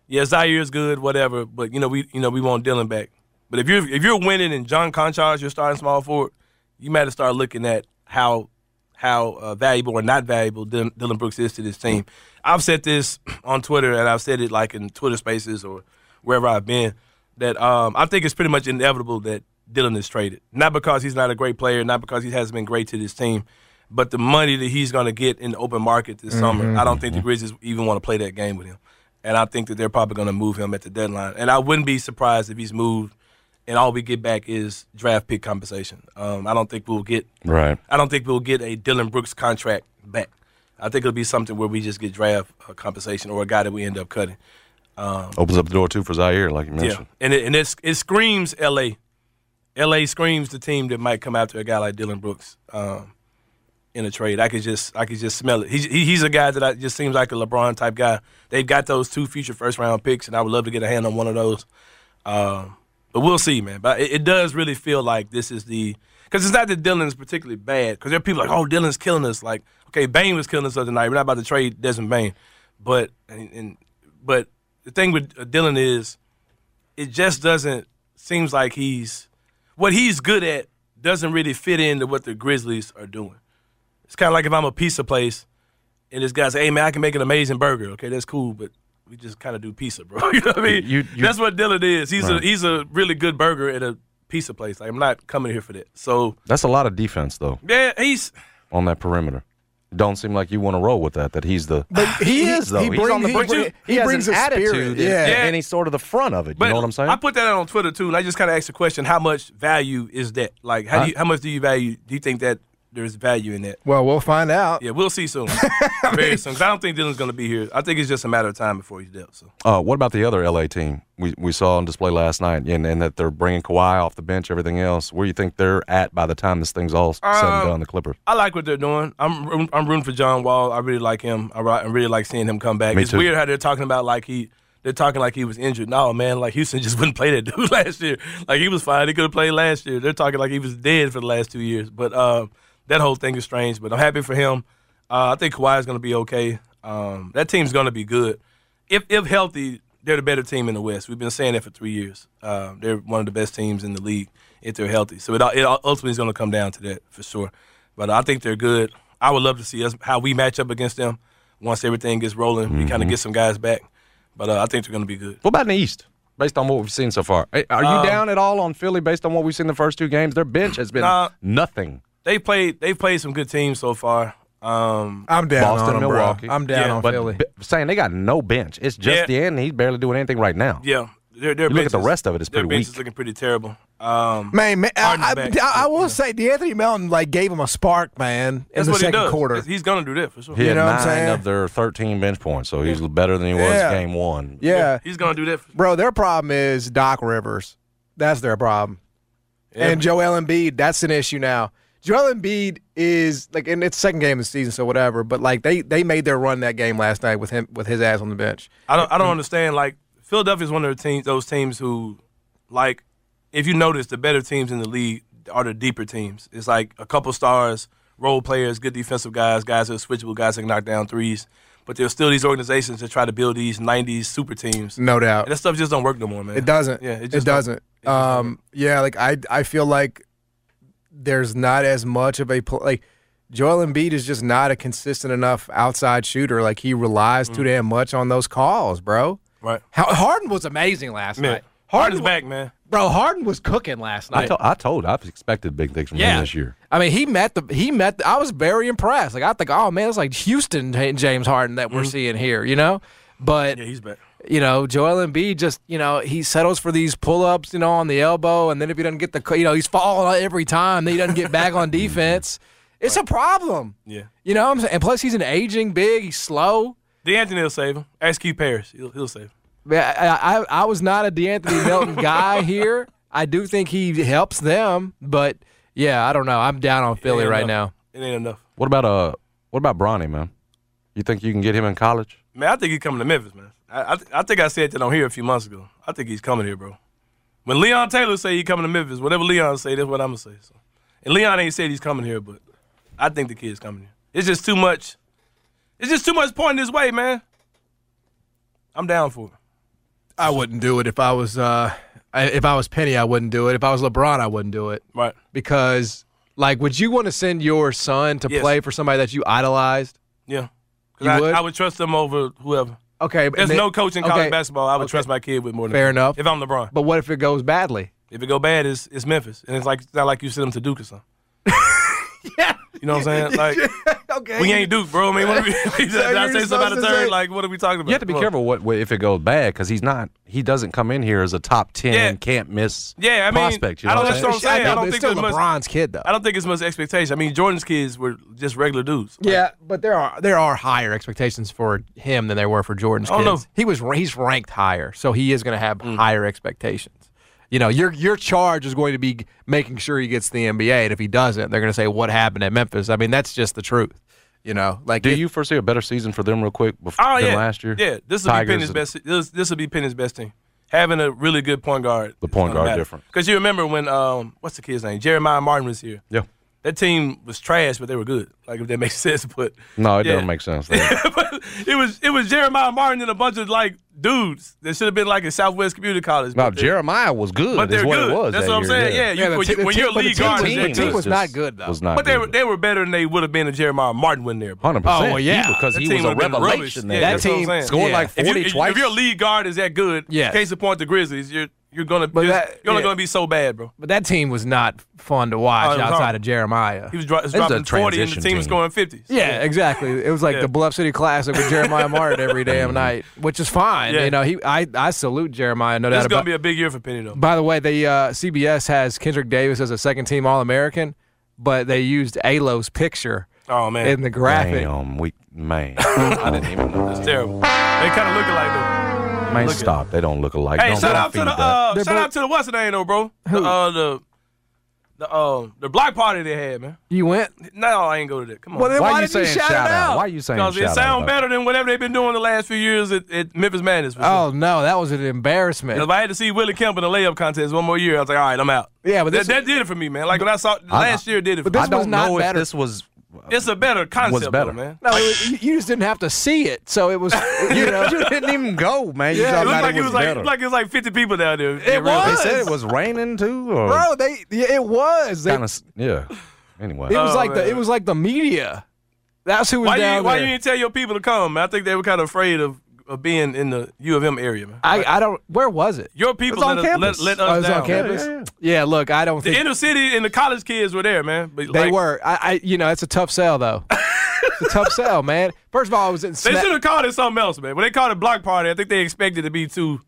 yeah, Ziaire's good, whatever, but you know we you know we want Dillon back. But if you're if you're winning and John Konchar is your starting small forward, you might have start looking at how how uh, valuable or not valuable Dillon, Dillon Brooks is to this team. I've said this on Twitter, and I've said it like in Twitter Spaces or wherever I've been that um, I think it's pretty much inevitable that Dillon is traded. Not because he's not a great player, not because he hasn't been great to this team, but the money that he's going to get in the open market this summer. I don't think the Grizzlies even want to play that game with him, and I think that they're probably going to move him at the deadline. And I wouldn't be surprised if he's moved, and all we get back is draft pick compensation. Um, I don't think we'll get Right. I don't think we'll get a Dillon Brooks contract back. I think it'll be something where we just get draft uh, compensation or a guy that we end up cutting. Opens up the door too for Ziaire, like you mentioned. Yeah, and it, and it's, it screams L.A. L.A. screams the team that might come after a guy like Dillon Brooks um, in a trade. I could just I could just smell it. He's he, he's a guy that I, just seems like a LeBron type guy. They've got those two future first round picks, and I would love to get a hand on one of those. Um, but we'll see, man. But it, it does really feel like this is the because it's not that Dillon's particularly bad. Because there are people like, oh, Dillon's killing us. Like, okay, Bane was killing us the other night. We're not about to trade Desmond Bane, but and, and but the thing with uh, Dillon is it just doesn't seems like he's what he's good at doesn't really fit into what the Grizzlies are doing. It's kind of like if I'm a pizza place and this guy say, "Hey man, I can make an amazing burger." Okay, that's cool, but we just kind of do pizza, bro. you know what I mean? You- you- that's what Dillon is. He's a he's a really good burger at a pizza place. Like, I'm not coming here for that. So That's a lot of defense though yeah, he's on that perimeter. Don't seem like you want to roll with that. That he's the. But he, is though. He, he's bring- on the he, bring- He, he brings an a spirit. attitude, Yeah. and, Yeah. and he's sort of the front of it. But you know what I'm saying? I put that out on Twitter too, and I just kind of asked the question: How much value is that? Like, how do you, how much do you value? Do you think that there's value in that? Well, we'll find out. Yeah, we'll see soon. Very soon. 'Cause I don't think Dillon's going to be here. I think it's just a matter of time before he's dealt. So Uh, what about the other LA team we, we saw on display last night, and, and that they're bringing Kawhi off the bench, everything else? Where do you think they're at by the time this thing's all said and Um, done? The Clippers. I like what they're doing. I'm I'm rooting for John Wall. I really like him. I, I really like seeing him come back. Me it's too. weird how they're talking about like he. They're talking like he was injured. No, man, like Houston just wouldn't play that dude last year. Like he was fine. He could have played last year. They're talking like he was dead for the last two years. But uh, that whole thing is strange. But I'm happy for him. Uh, I think Kawhi is going to be okay. Um, that team's going to be good. If if healthy, they're the better team in the West. We've been saying that for three years. Uh, they're one of the best teams in the league if they're healthy. So it, it ultimately is going to come down to that for sure. But I think they're good. I would love to see us how we match up against them once everything gets rolling. We Mm-hmm. kind of get some guys back. But uh, I think they're going to be good. What about in the East? Based on what we've seen so far, are you Um, down at all on Philly? Based on what we've seen the first two games, their bench has been Nah. nothing. They played. They've played some good teams so far. Um, I'm down Boston, on them, bro. Milwaukee. I'm down Yeah, on But Philly. b- saying they got no bench, it's just Yeah. the end. He's barely doing anything right now. yeah, their, their You look at the rest of it, it's pretty bench is looking pretty terrible. Um, Man, man I, I. I, I will say, De'Anthony Melton like gave him a spark, man, in that's the what he does. quarter. He's going to do that for sure. He You had know what I'm nine saying? of their 13 bench points, so he's better than he was Yeah. game one. Yeah, He's going to do that. For, bro. Their problem is Doc Rivers. That's their problem. Yeah. And Joel Embiid, that's an issue now. Joel Embiid is like, and it's second game of the season, so whatever. But like, they they made their run that game last night with him with his ass on the bench. I don't I don't understand. Like Philadelphia is one of the teams, those teams who, like, if you notice, the better teams in the league are the deeper teams. It's like a couple stars, role players, good defensive guys, guys who are switchable, guys that can knock down threes. But there's still these organizations that try to build these '90s super teams. No doubt. And that stuff just don't work no more, man. It doesn't. Yeah, it it, doesn't. It just don't Um, yeah, like I, I feel like there's not as much of a pl- like Joel Embiid is just not a consistent enough outside shooter. Like he relies Mm. too damn much on those calls, bro. Right. How, Harden was amazing last Man, night. Harden's wa- back, man. bro. Harden was cooking last I, night. to- I told, I've expected big things from Yeah. him this year. I mean, he met the he met. The, I was very impressed. Like I think, oh man, it's like Houston James Harden that we're seeing here, you know. But Mm-hmm. Yeah, he's back. You know, Joel Embiid just, you know, he settles for these pull-ups, you know, on the elbow, and then if he doesn't get the, you know, he's falling every time. Then he doesn't get back on defense. It's a problem. Yeah. You know what I'm saying? And plus, he's an aging big. He's slow. De'Anthony will save him. Ask Q Paris. He'll, he'll save him. Man, I, I, I was not a De'Anthony Melton guy here. I do think he helps them, but yeah, I don't know. I'm down on Philly right enough. now. It ain't enough. What about uh, what about Bronny, man? You think you can get him in college? Man, I think he's coming to Memphis, man. I, I, th- I think I said that on here a few months ago. I think he's coming here, bro. When Leon Taylor say he's coming to Memphis, whatever Leon say, that's what I'm gonna say. So, and Leon ain't said he's coming here, but I think the kid's coming here. It's just too much. It's just too much pointing this way, man. I'm down for it. I wouldn't do it if I was uh, if I was Penny. I wouldn't do it. If I was LeBron, I wouldn't do it Right. because Like, would you want to send your son to Yes. play for somebody that you idolized? Yeah. You I, would? I would trust them over whoever. Okay, There's then- no coach in college okay, basketball I would okay. trust my kid with more than Fair me. enough. If I'm LeBron. But what if it goes badly? If it go bad, it's, it's Memphis. And it's like it's not like you sent them to Duke or something. yeah. You know what I'm saying? Like, okay. we ain't Duke, bro. I mean, what are we, did I say something out of supposed to turn? say- Like, what are we talking about? You have to be Come careful what, what if it goes bad because he's not. He doesn't come in here as a top ten, Yeah. can't miss. Yeah, I mean, prospect. You I don't- what I'm that's saying? what I'm saying. I know, don't but it's think still there's much- LeBron's kid though. I don't think it's much expectation. I mean, Jordan's kids were just regular dudes. Like, Yeah, but there are there are higher expectations for him than there were for Jordan's Oh, kids. no. He was he's ranked higher, so he is going to have Mm. higher expectations. You know, your your charge is going to be making sure he gets the NBA, and if he doesn't, they're going to say what happened at Memphis. I mean, that's just the truth. You know, like Do if- you foresee a better season for them, real quick, before, Oh than yeah, last year? Yeah, this will be Tigers Penny's and- best. This this will be Penny's best team. Having a really good point guard. The point guard different. Because you remember when um what's the kid's name? Jeremiah Martin was here. Yeah. That team was trash, but they were good. Like if that makes sense, but No, it Yeah. doesn't make sense. but it was it was Jeremiah Martin and a bunch of like dudes that should have been like in Southwest Community College. no, Jeremiah was good. But they're what good. it was. That's that what I'm year, saying. Yeah, Yeah, you, the when, te- you- the when te- you're a lead guard, the is team that was not good, though. Was not. But they were they were better than they would have been if Jeremiah Martin wasn't there. bro. Hundred percent. Oh, well, yeah. because That he was a would've been revelation. rubbish. there. Yeah, That that's what I'm team- saying. scored yeah. like If, you, forty if, twice. if your lead guard is that good, Yes. case in point, the Grizzlies, you're you're gonna But you're, that- you're only yeah. gonna be so bad, bro. But that team was not fun to watch outside horrible. of Jeremiah. He was, dro- was This is dropping forty, and the transition team was team. scoring fifty. Yeah, exactly. It was like Yeah. the Bluff City Classic with Jeremiah Martin every damn mm-hmm. night, which is fine. Yeah. You know, he I, I salute Jeremiah, no This doubt is gonna about. be a big year for Penny, though. By the way, the uh, CBS has Kendrick Davis as a second team All American, but they used Alo's picture Oh man, in the graphic. Damn, we man. I didn't even know it's that. terrible. They kind of look alike though. Man, Look at- stop. They don't look alike. Hey, don't, shout out to the uh, shout both- out to the what's the name though, bro? The, uh, the the uh, the block party they had, man. You went? No, I ain't go to that. Come on. Well, then Why, why you did you saying shout shout it out? Why are you saying Because it out? sound about better than whatever they've been doing the last few years at, at Memphis Madness. for sure. Oh no, that was an embarrassment. If I had to see Willie Kemp in the layup contest one more year, I was like, all right, I'm out. Yeah, but that, this- that did it for me, man. Like when I saw last year, did it for But me. this I was don't not know better. if this was. It's a better concept, was better. though, man. No, it, you- you just didn't have to see it, so it was. You know, you didn't even go, man. You It looked like it was like better. like it was like 50 people down there. It They was. said it was raining too, or bro. They yeah, it was. They, kind of yeah. Anyway, it was Oh, like the it was like the media. That's who was Why down you why you didn't tell your people to come? I think they were kind of afraid of, of being in the U of M area, man. I I don't. Where was it? Your people on let, us, let, campus. let Oh, us it was down. on campus. yeah, Yeah, look, I don't The think inner city and the college kids were there, man. But they like, were. I, I, you know, it's a tough sell though. it's a tough sell, man. First of all, I was in. They Sna- should have called it something else, man. When they called it block party, I think they expected it to be too,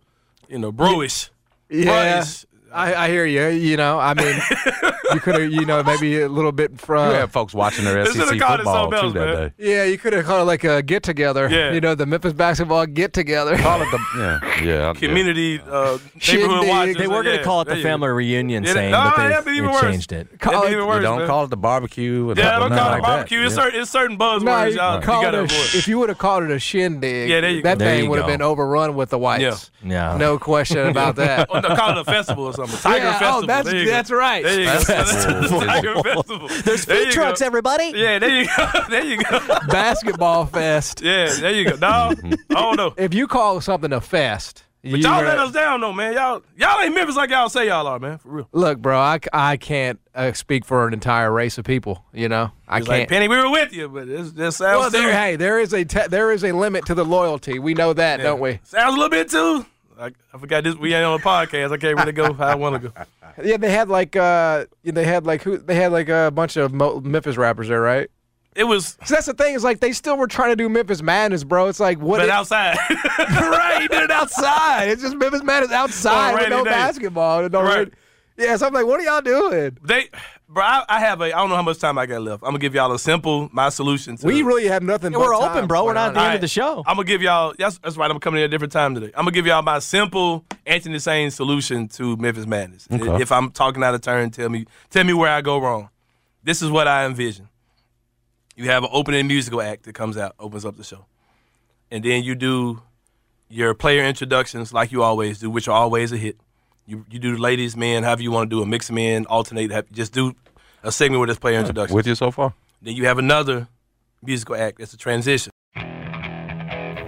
you know, broish. yeah, Broish. I, I hear you. You know, I mean, you could have, you know, maybe a little bit from. you had folks watching their SEC should've called it football something too else, that man. day. Yeah, you could have called it like a get together. Yeah. You know, the Memphis basketball get together. Call it the yeah yeah Community uh, Shindig. neighborhood watchers. They were going to yeah, call it there the you go. family reunion, Yeah, saying, no, but they, that'd even they changed it. That'd Call be it- even You worse, don't man. call it the barbecue. and Yeah, nothing don't call it that. barbecue. It's Yeah. certain, it's certain buzzwords. No, you y'all, you gotta it avoid. if you would have called it a shindig, Yeah, there you that go. There thing would have been overrun with the whites. Yeah. No question about that. No, call it a festival or something. Tiger Yeah, oh, that's- There you go. that's right. There you go. Festival. Tiger Festival. There's There food you trucks, go. everybody. Yeah, there you go. There you go. Basketball fest. Yeah, there you go. No, I don't know. If you call something a fest, But you y'all let us down though, man. Y'all y'all ain't Memphis like y'all say y'all are, man. For real. look, bro. I, I can't uh, speak for an entire race of people. You know, I It's like can't. Penny, we were with you, but it just sounds well, there, hey, there is a te- there is a limit to the loyalty. We know that, yeah. don't we? Sounds a little bit too. I, I forgot this. We ain't on a podcast. I can't really go how I want to go. Yeah, they had like uh, they had like who they had like a bunch of Mo- Memphis rappers there, right? It was, So that's the thing. Is like they still were trying to do Memphis Madness, bro. It's like what? but it- outside. right, he did it outside. It's just Memphis Madness outside with no day. basketball. No Right. rain- Yeah, so I'm like, what are y'all doing? they, bro. I, I have a. I don't know how much time I got left. I'm gonna give y'all a simple my solution. To, We really have nothing. Yeah, but we're time, open, bro. We're not at the honestly. end of the show. I'm gonna give y'all. That's, that's right. I'm coming in a different time today. I'm gonna give y'all my simple Anthony Sane solution to Memphis Madness. Okay. If I'm talking out of turn, tell me tell me where I go wrong. This is what I envision. You have an opening musical act that comes out, opens up the show, and then you do your player introductions like you always do, which are always a hit. You you do the ladies, men, however you want to do a mix them in, alternate. Have, just do a segment with this player introduction. With you so far? Then you have another musical act. It's a transition.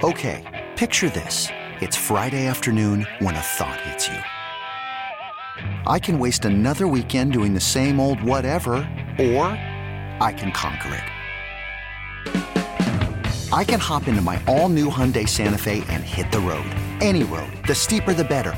Okay, picture this. It's Friday afternoon when a thought hits you. I can waste another weekend doing the same old whatever, or I can conquer it. I can hop into my all new Hyundai Santa Fe and hit the road. Any road. The steeper, the better.